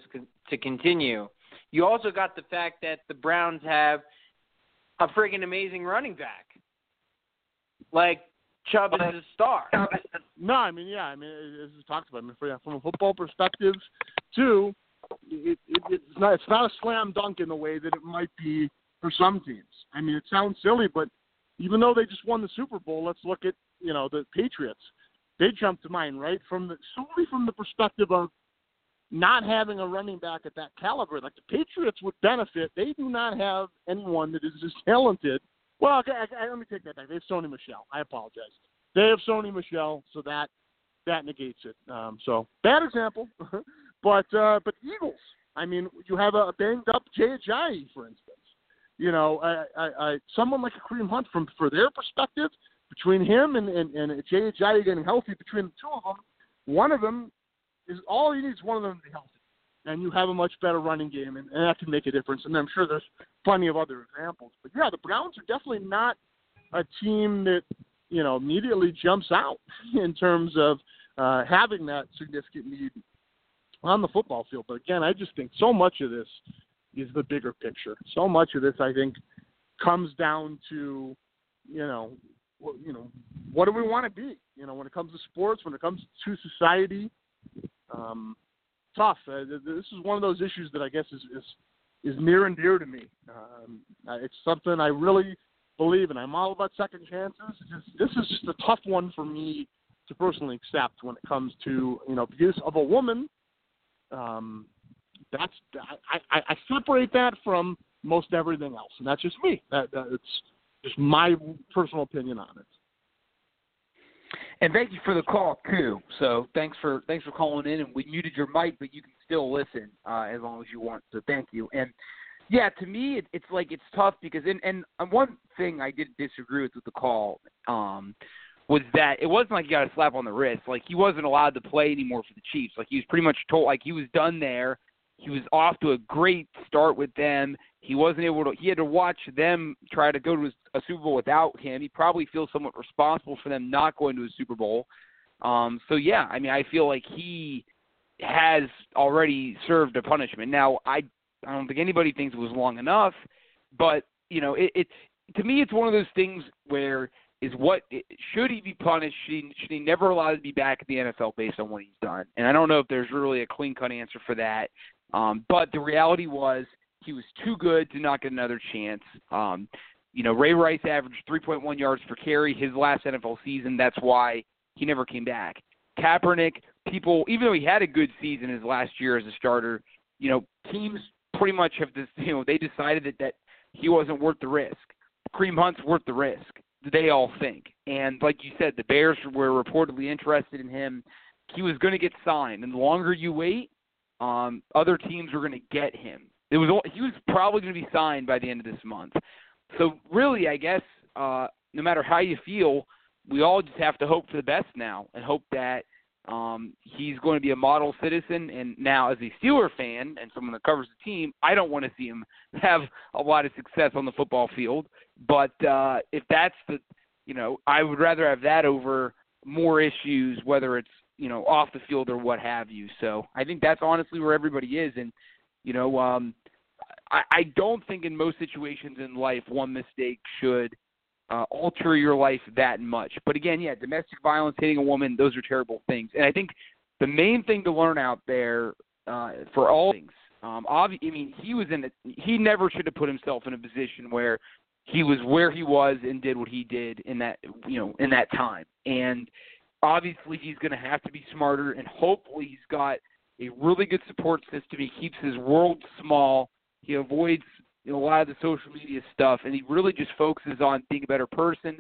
to continue. You also got the fact that the Browns have a friggin' amazing running back. Like Chubb is a star. No, I mean, yeah, I mean, as we talked about, I mean, from a football perspective, too, it, it, it's not it's not a slam dunk in the way that it might be for some teams. I mean, it sounds silly, but even though they just won the Super Bowl, let's look at you know the Patriots. They jump to mind, right? From the solely from the perspective of not having a running back at that caliber. Like the Patriots would benefit. They do not have anyone that is as talented well, okay, I, I, let me take that back. They have Sony Michel. I apologize. They have Sony Michel, so that that negates it. Um, so bad example, but uh, but Eagles. I mean, you have a banged up Jay Ajayi, for instance. You know, I, I, I, someone like a Kareem Hunt, from for their perspective, between him and and, and Jay getting healthy, between the two of them, one of them is all he needs one of them to be healthy and you have a much better running game, and, and that can make a difference. And I'm sure there's plenty of other examples. But yeah, the Browns are definitely not a team that you know immediately jumps out in terms of uh, having that significant need on the football field. But again, I just think so much of this is the bigger picture. So much of this, I think, comes down to you know, you know, what do we want to be? You know, when it comes to sports, when it comes to society. Um, tough. Uh, this is one of those issues that I guess is is, is near and dear to me. Um, it's something I really believe in. I'm all about second chances. Just, this is just a tough one for me to personally accept when it comes to you know abuse of a woman. Um, that's I, I, I separate that from most everything else, and that's just me. That, that it's just my personal opinion on it. And thank you for the call too. So thanks for thanks for calling in. And we muted your mic, but you can still listen uh, as long as you want. So thank you. And yeah, to me, it, it's like it's tough because and and one thing I did disagree with with the call um, was that it wasn't like he got a slap on the wrist. Like he wasn't allowed to play anymore for the Chiefs. Like he was pretty much told like he was done there. He was off to a great start with them. He wasn't able to. He had to watch them try to go to a Super Bowl without him. He probably feels somewhat responsible for them not going to a Super Bowl. Um, so yeah, I mean, I feel like he has already served a punishment. Now, I I don't think anybody thinks it was long enough, but you know, it, it to me, it's one of those things where is what should he be punished? Should he, should he never allowed to be back at the NFL based on what he's done? And I don't know if there's really a clean cut answer for that. Um, but the reality was he was too good to not get another chance. Um, you know, Ray Rice averaged 3.1 yards per carry his last NFL season. That's why he never came back. Kaepernick, people, even though he had a good season his last year as a starter, you know, teams pretty much have this, you know, they decided that, that he wasn't worth the risk. Kareem Hunt's worth the risk. They all think. And like you said, the Bears were reportedly interested in him. He was going to get signed, and the longer you wait, um, other teams were going to get him. It was he was probably going to be signed by the end of this month. So really, I guess uh, no matter how you feel, we all just have to hope for the best now and hope that um, he's going to be a model citizen. And now, as a Steeler fan and someone that covers the team, I don't want to see him have a lot of success on the football field. But uh, if that's the, you know, I would rather have that over more issues, whether it's you know off the field or what have you. So I think that's honestly where everybody is, and you know, um, I, I don't think in most situations in life one mistake should uh, alter your life that much. But again, yeah, domestic violence, hitting a woman, those are terrible things. And I think the main thing to learn out there uh, for all things, um, obvi- I mean, he was in a, he never should have put himself in a position where he was where he was and did what he did in that you know in that time. And obviously, he's going to have to be smarter, and hopefully, he's got a really good support system. He keeps his world small. He avoids you know, a lot of the social media stuff, and he really just focuses on being a better person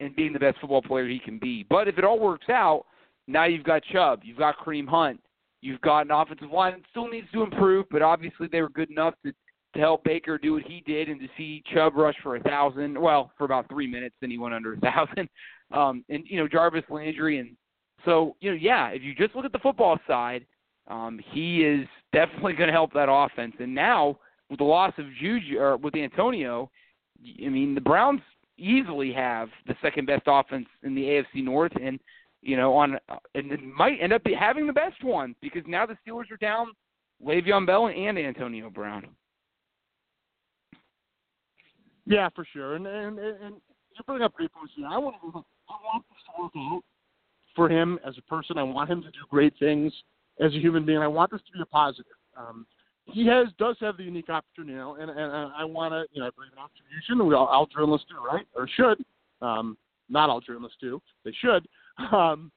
and being the best football player he can be. But if it all works out, now you've got Chubb, you've got Kareem Hunt, you've got an offensive line that still needs to improve, but obviously they were good enough to to help Baker do what he did and to see Chubb rush for a thousand, well, for about three minutes, then he went under a thousand. Um, and you know Jarvis Landry, and so you know, yeah, if you just look at the football side, um, he is definitely going to help that offense. And now with the loss of Juju or with Antonio, I mean the Browns easily have the second best offense in the AFC North, and you know on and it might end up having the best one because now the Steelers are down Le'Veon Bell and Antonio Brown. Yeah, for sure, and and and you bring up great points. I want I want this to work out for him as a person. I want him to do great things as a human being. I want this to be a positive. Um, he has does have the unique opportunity know, and and, I want to you know bring an attribution. We all, all journalists do, right? Or should. Um, not all journalists do. They should. Um,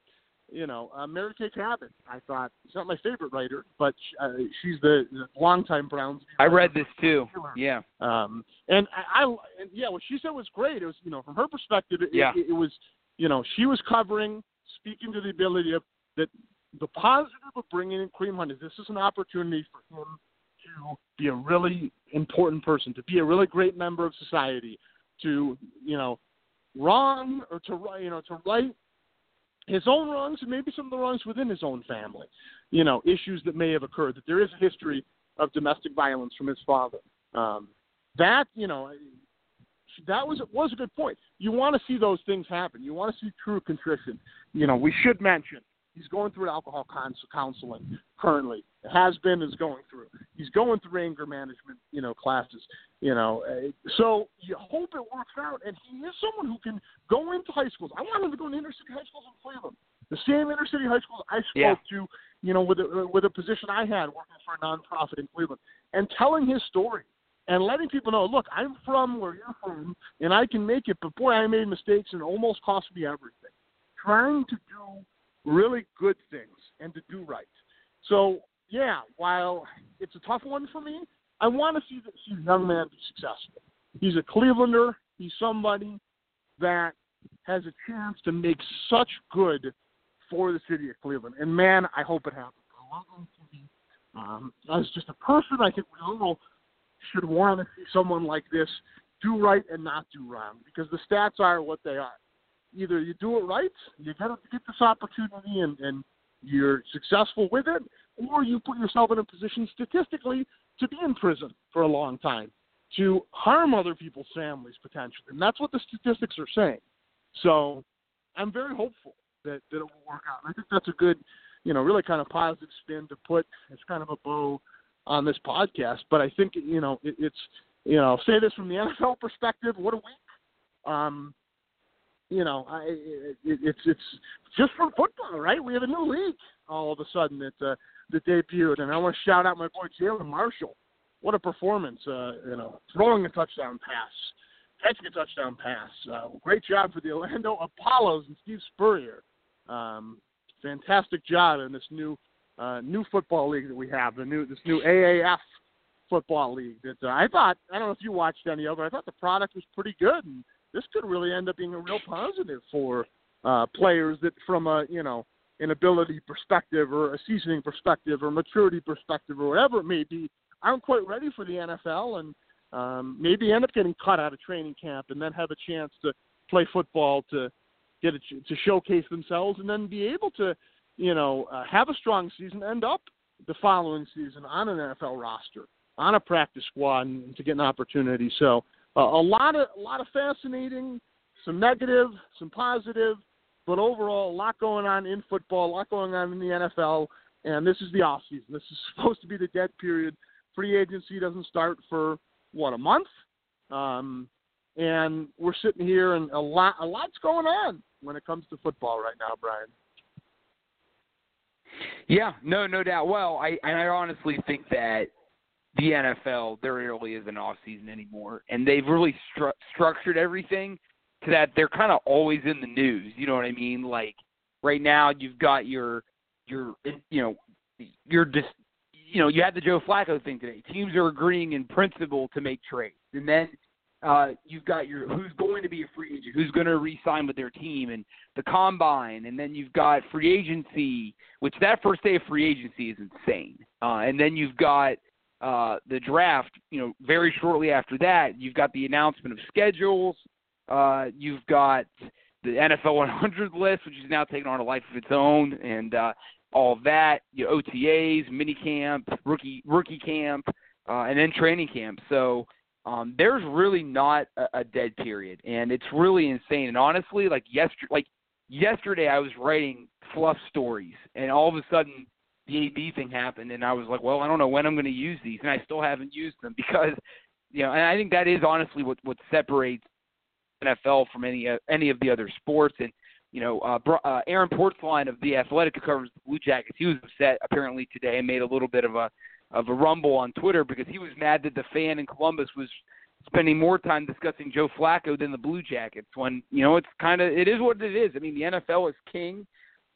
you know, uh, Mary Kay Cabot. I thought she's not my favorite writer, but uh, she's the, the longtime Browns. I read this too. Yeah. Um, and I, I and yeah, what she said was great. It was you know from her perspective, it, yeah. it, it was you know she was covering, speaking to the ability of that the positive of bringing in Kareem Hunt is this is an opportunity for him to be a really important person, to be a really great member of society, to you know wrong or to right, you know to right his own wrongs and maybe some of the wrongs within his own family, you know issues that may have occurred. That there is a history of domestic violence from his father. Um, that you know that was was a good point. You want to see those things happen. You want to see true contrition. You know, we should mention He's going through alcohol counseling currently. Has been is going through. He's going through anger management, you know, classes. You know, uh, so you hope it works out. And he is someone who can go into high schools. I want him to go into inner city high schools in Cleveland. The same inner city high schools I spoke yeah. to, you know, with a, with a position I had working for a nonprofit in Cleveland, and telling his story and letting people know, look, I'm from where you're from, and I can make it, but boy, I made mistakes and it almost cost me everything. Trying to do really good things and to do right. So yeah, while it's a tough one for me, I want to see, this young man be successful. He's a Clevelander. He's somebody that has a chance to make such good for the city of Cleveland. And man, I hope it happens. I love him to be. Um, as just a person, I think we all should want to see someone like this do right and not do wrong because the stats are what they are either you do it right, you got to get this opportunity and, and you're successful with it, or you put yourself in a position statistically to be in prison for a long time, to harm other people's families potentially. And that's what the statistics are saying. So I'm very hopeful that, that it will work out. And I think that's a good, you know, really kind of positive spin to put as kind of a bow on this podcast. But I think, you know, it, it's, you know, say this from the NFL perspective, what a week. Um, you know, I, it, it's it's just from football, right? We have a new league all of a sudden that uh, that debuted, and I want to shout out my boy Jalen Marshall. What a performance! Uh, you know, throwing a touchdown pass, catching a touchdown pass. Uh, great job for the Orlando Apollos and Steve Spurrier. um, fantastic job in this new uh, new football league that we have, the new this new AAF football league. That uh, I thought I don't know if you watched any of it. I thought the product was pretty good, and this could really end up being a real positive for uh, players that, from a you know an ability perspective or a seasoning perspective or maturity perspective or whatever it may be, aren't quite ready for the NFL and um, maybe end up getting cut out of training camp and then have a chance to play football to get a, to showcase themselves and then be able to, you know, uh, have a strong season, end up the following season on an NFL roster, on a practice squad, and to get an opportunity. So uh, a lot of a lot of fascinating, some negative, some positive, but overall a lot going on in football, a lot going on in the NFL, and this is the off season. This is supposed to be the dead period. Free agency doesn't start for what a month. Um, and we're sitting here, and a lot, a lot's going on when it comes to football right now, Brian. Yeah, no, no doubt. Well, I and I honestly think that the NFL there really isn't off season anymore, and they've really stru- structured everything to that they're kind of always in the news. You know what I mean? Like right now, you've got your your you know you're just you know you had the Joe Flacco thing today. Teams are agreeing in principle to make trades, and then uh, you've got your who's going to be a free agent, who's going to re-sign with their team, and the combine, and then you've got free agency, which that first day of free agency is insane, uh, and then you've got uh, the draft. You know, very shortly after that, you've got the announcement of schedules. Uh, you've got the NFL 100 list, which is now taking on a life of its own, and uh, all that. You know, OTAs, mini camp, rookie rookie camp, uh, and then training camp. So um, there's really not a, a dead period, and it's really insane. And honestly, like yesterday, like yesterday, I was writing fluff stories, and all of a sudden the AB thing happened, and I was like, well, I don't know when I'm going to use these, and I still haven't used them because, you know, and I think that is honestly what what separates NFL from any uh, any of the other sports. And you know, uh, uh, Aaron Portzline of the Athletic who covers the Blue Jackets, he was upset apparently today and made a little bit of a of a rumble on Twitter because he was mad that the fan in Columbus was spending more time discussing Joe Flacco than the Blue Jackets. When you know it's kind of it is what it is. I mean, the NFL is king,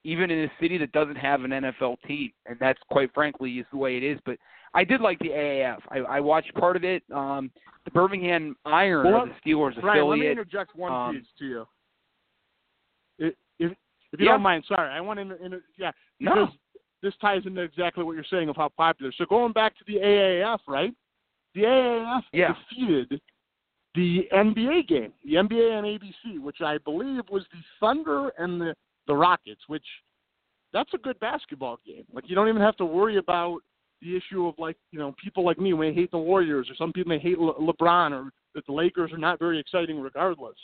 even in a city that doesn't have an NFL team, and that's quite frankly is the way it is. But I did like the AAF. I, I watched part of it. Um, the Birmingham Iron, well, the Steelers affiliate. let me interject one um, piece to you. If, if, if you Yeah. don't mind, sorry, I want to, inter- yeah, No. This ties into exactly what you're saying of how popular. So going back to the AAF, right? The AAF Yeah. defeated the NBA game, the NBA on ABC, which I believe was the Thunder and the the Rockets, which that's a good basketball game. Like you don't even have to worry about the issue of like you know people like me may hate the Warriors or some people may hate Le- LeBron or that the Lakers are not very exciting regardless.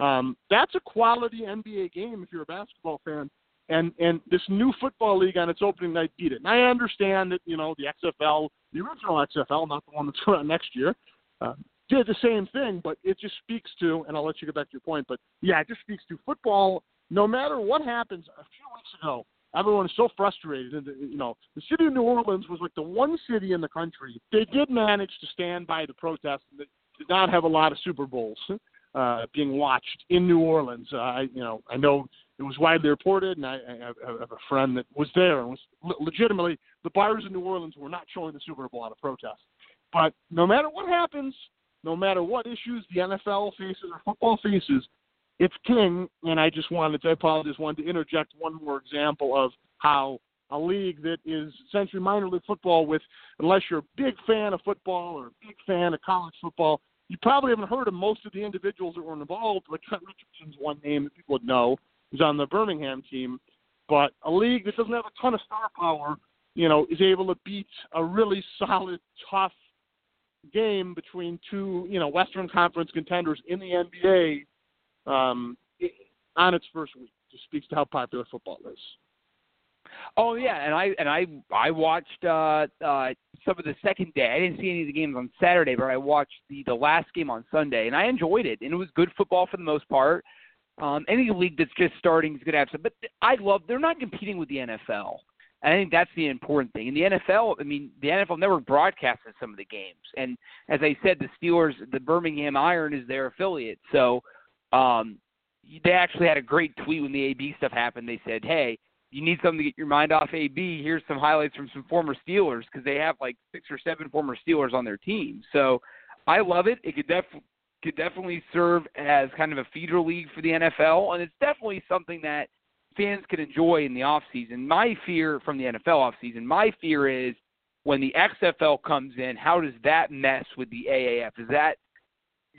Um, that's a quality NBA game if you're a basketball fan. And and this new football league on its opening night beat it. And I understand that you know the XFL, the original XFL, not the one that's on next year, uh, did the same thing. But it just speaks to, and I'll let you get back to your point. But yeah, it just speaks to football. No matter what happens, a few weeks ago, everyone is so frustrated. And you know, the city of New Orleans was like the one city in the country. They did manage to stand by the protest and they did not have a lot of Super Bowls uh, being watched in New Orleans. Uh, I, you know, I know it was widely reported, and I, I have a friend that was there and was legitimately the bars in New Orleans were not showing the Super Bowl out of protest. But no matter what happens, no matter what issues the NFL faces or football faces, it's king. And I just wanted to, I apologize, wanted to interject one more example of how a league that is essentially minor league football with, unless you're a big fan of football or a big fan of college football, you probably haven't heard of most of the individuals that were involved. Like Trent Richardson's one name that people would know, who's on the Birmingham team. But a league that doesn't have a ton of star power, you know, is able to beat a really solid, tough game between two, you know, Western Conference contenders in the NBA um, on its first week. Just speaks to how popular football is. Oh yeah, and I and I I watched uh uh some of the second day. I didn't see any of the games on Saturday, but I watched the the last game on Sunday, and I enjoyed it. And it was good football for the most part. Um, any league that's just starting is going to have some, but I love. They're not competing with the NFL. I think that's the important thing. In the NFL, I mean, the NFL Network broadcasted some of the games, and as I said, the Steelers, the Birmingham Iron is their affiliate. So, um, they actually had a great tweet when the AB stuff happened. They said, "Hey, you need something to get your mind off AB. Here's some highlights from some former Steelers because they have like six or seven former Steelers on their team." So I love it. It could def- could definitely serve as kind of a feeder league for the NFL, and it's definitely something that fans could enjoy in the off season. My fear from the NFL off season, my fear is when the XFL comes in, how does that mess with the AAF? Is that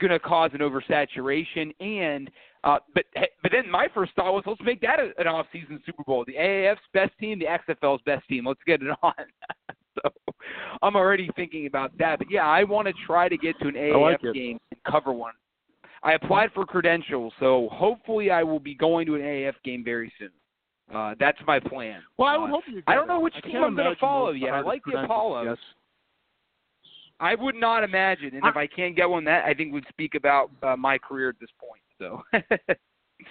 going to cause an oversaturation? And uh, but but then my first thought was let's make that an off-season Super Bowl. The AAF's best team, the XFL's best team. Let's get it on. so I'm already thinking about that. But yeah, I want to try to get to an AAF like game and cover one. I applied for credentials, so hopefully I will be going to an AAF game very soon. Uh, that's my plan. Well, I would Uh, hope you. I don't know which. I team I'm going to follow yet. I like the credentials, Apollos. I would not imagine, and if I can't get one, that I think would speak about uh, my career at this point. So,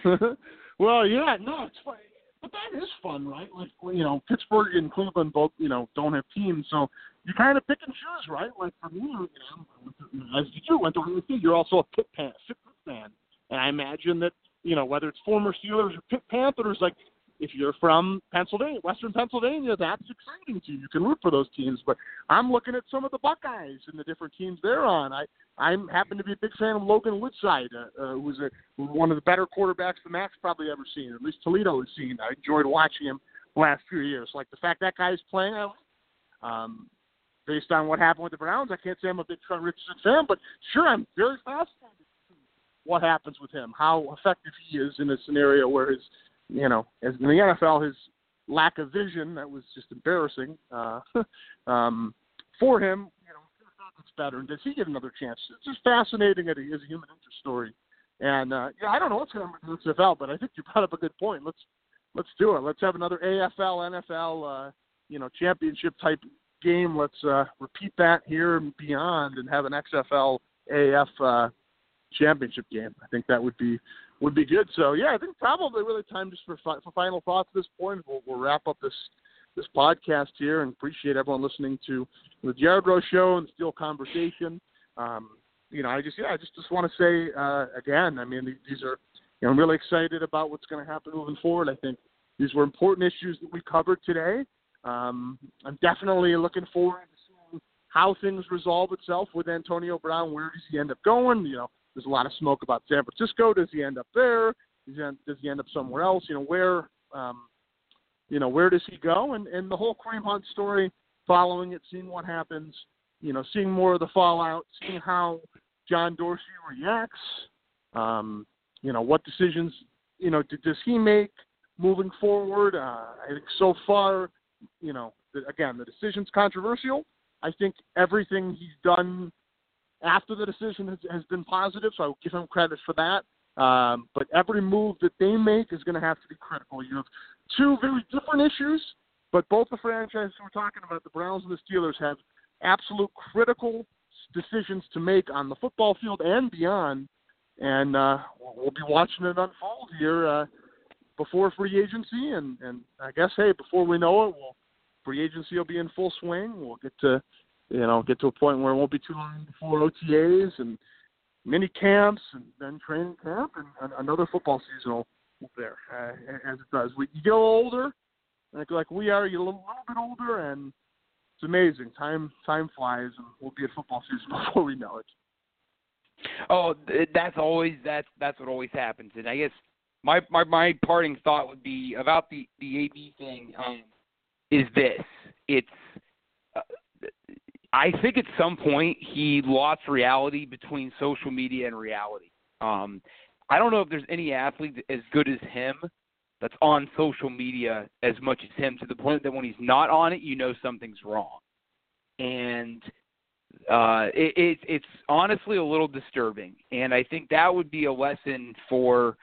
well, yeah, no, it's fun. But that is fun, right? Like you know, Pittsburgh and Cleveland both you know don't have teams, so you kind of pick and choose, right? Like for me, you know, as you went to USC, you're also a Pitt fan, and I imagine that you know whether it's former Steelers or Pitt Panthers, like if you're from Pennsylvania, Western Pennsylvania, that's exciting to you. You can root for those teams. But I'm looking at some of the Buckeyes and the different teams they're on. I I happen to be a big fan of Logan Woodside, uh, uh, who's a, one of the better quarterbacks the MAC probably ever seen, or at least Toledo has seen. I enjoyed watching him the last few years. Like the fact that guy's playing, I. Um, based on what happened with the Browns, I can't say I'm a big Trent Richardson fan, but sure, I'm very fascinated what happens with him, how effective he is in a scenario where his, you know, as in the NFL, his lack of vision that was just embarrassing uh, um, for him. You know, it's better. And does he get another chance? It's just fascinating as a, as a human interest story. And uh, yeah, I don't know what's going to happen with the XFL, but I think you brought up a good point. Let's let's do it. Let's have another AFL, NFL, uh, you know, championship type game. Let's uh, repeat that here and beyond, and have an XFL AF uh, championship game. I think that would be would be good. So yeah, I think probably really time just for fi- for final thoughts at this point. We'll, we'll wrap up this this podcast here and appreciate everyone listening to the Jared Rose Show and Steel Conversation. Um, you know, I just yeah, I just just want to say uh, again. I mean, these are you know, I'm really excited about what's going to happen moving forward. I think these were important issues that we covered today. Um, I'm definitely looking forward to seeing how things resolve itself with Antonio Brown. Where does he end up going? You know, there's a lot of smoke about San Francisco. Does he end up there? Does he end, does he end up somewhere else? You know, where um, you know where does he go? And and the whole Kareem Hunt story, following it, seeing what happens. You know, seeing more of the fallout, seeing how John Dorsey reacts. Um, you know, what decisions you know does he make moving forward? Uh, I think so far, you know, again the decision's controversial. I think everything he's done after the decision has, has been positive, so I will give him credit for that. Um, but every move that they make is going to have to be critical. You have two very different issues, but both the franchises we're talking about, the Browns and the Steelers, have absolute critical decisions to make on the football field and beyond. And uh, we'll be watching it unfold here uh, before free agency, and, and I guess hey, before we know it, we'll, free agency will be in full swing. We'll get to you know get to a point where it won't be too long before OTAs and mini camps and then training camp and, another football season will be there uh, as it does. We, you get a little older, like like we are, you get a little, little bit older, and it's amazing. Time time flies, and we'll be at football season before we know it. oh, that's always that's that's what always happens. And I guess my my my parting thought would be about the the AB thing. Um, is this? It's I think at some point he lost reality between social media and reality. Um, I don't know if there's any athlete as good as him that's on social media as much as him to the point that when he's not on it, you know something's wrong. And uh, it, it, it's honestly a little disturbing. And I think that would be a lesson for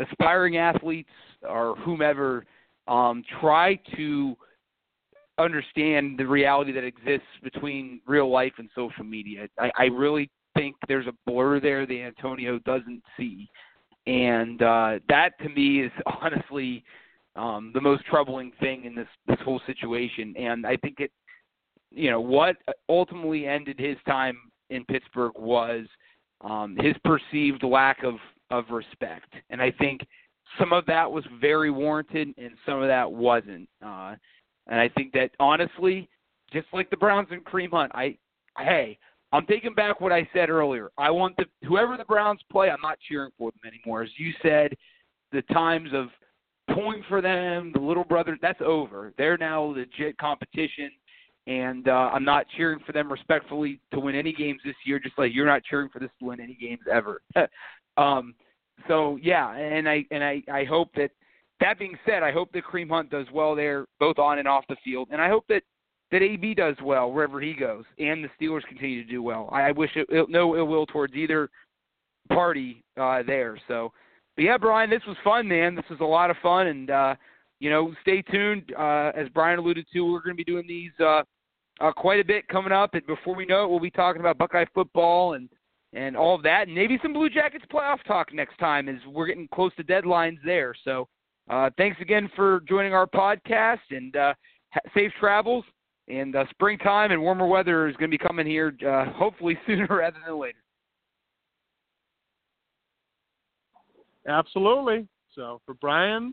aspiring athletes or whomever. Um, try to understand the reality that exists between real life and social media. I, I really think there's a blur there that Antonio doesn't see, and uh, that to me is honestly um, the most troubling thing in this this whole situation. And I think it, you know, what ultimately ended his time in Pittsburgh was um, his perceived lack of of respect, and I think some of that was very warranted, and some of that wasn't. Uh, and I think that honestly, just like the Browns and Kareem Hunt, I hey, I'm taking back what I said earlier. I want the whoever the Browns play, I'm not cheering for them anymore. As you said, the times of pulling for them, the little brother, that's over. They're now legit competition, and uh, I'm not cheering for them respectfully to win any games this year. Just like you're not cheering for this to win any games ever. um, so yeah, and I and I I hope that. That being said, I hope that Kareem Hunt does well there, both on and off the field, and I hope that that AB does well wherever he goes, and the Steelers continue to do well. I, I wish it, it, no ill will towards either party uh, there. So, but yeah, Brian, this was fun, man. This was a lot of fun, and uh, you know, stay tuned. Uh, as Brian alluded to, we're going to be doing these uh, uh, quite a bit coming up, and before we know it, we'll be talking about Buckeye football and and all of that, and maybe some Blue Jackets playoff talk next time, as we're getting close to deadlines there. So, uh, thanks again for joining our podcast, and uh, safe travels and uh, springtime and warmer weather is going to be coming here uh, hopefully sooner rather than later. Absolutely. So for Brian,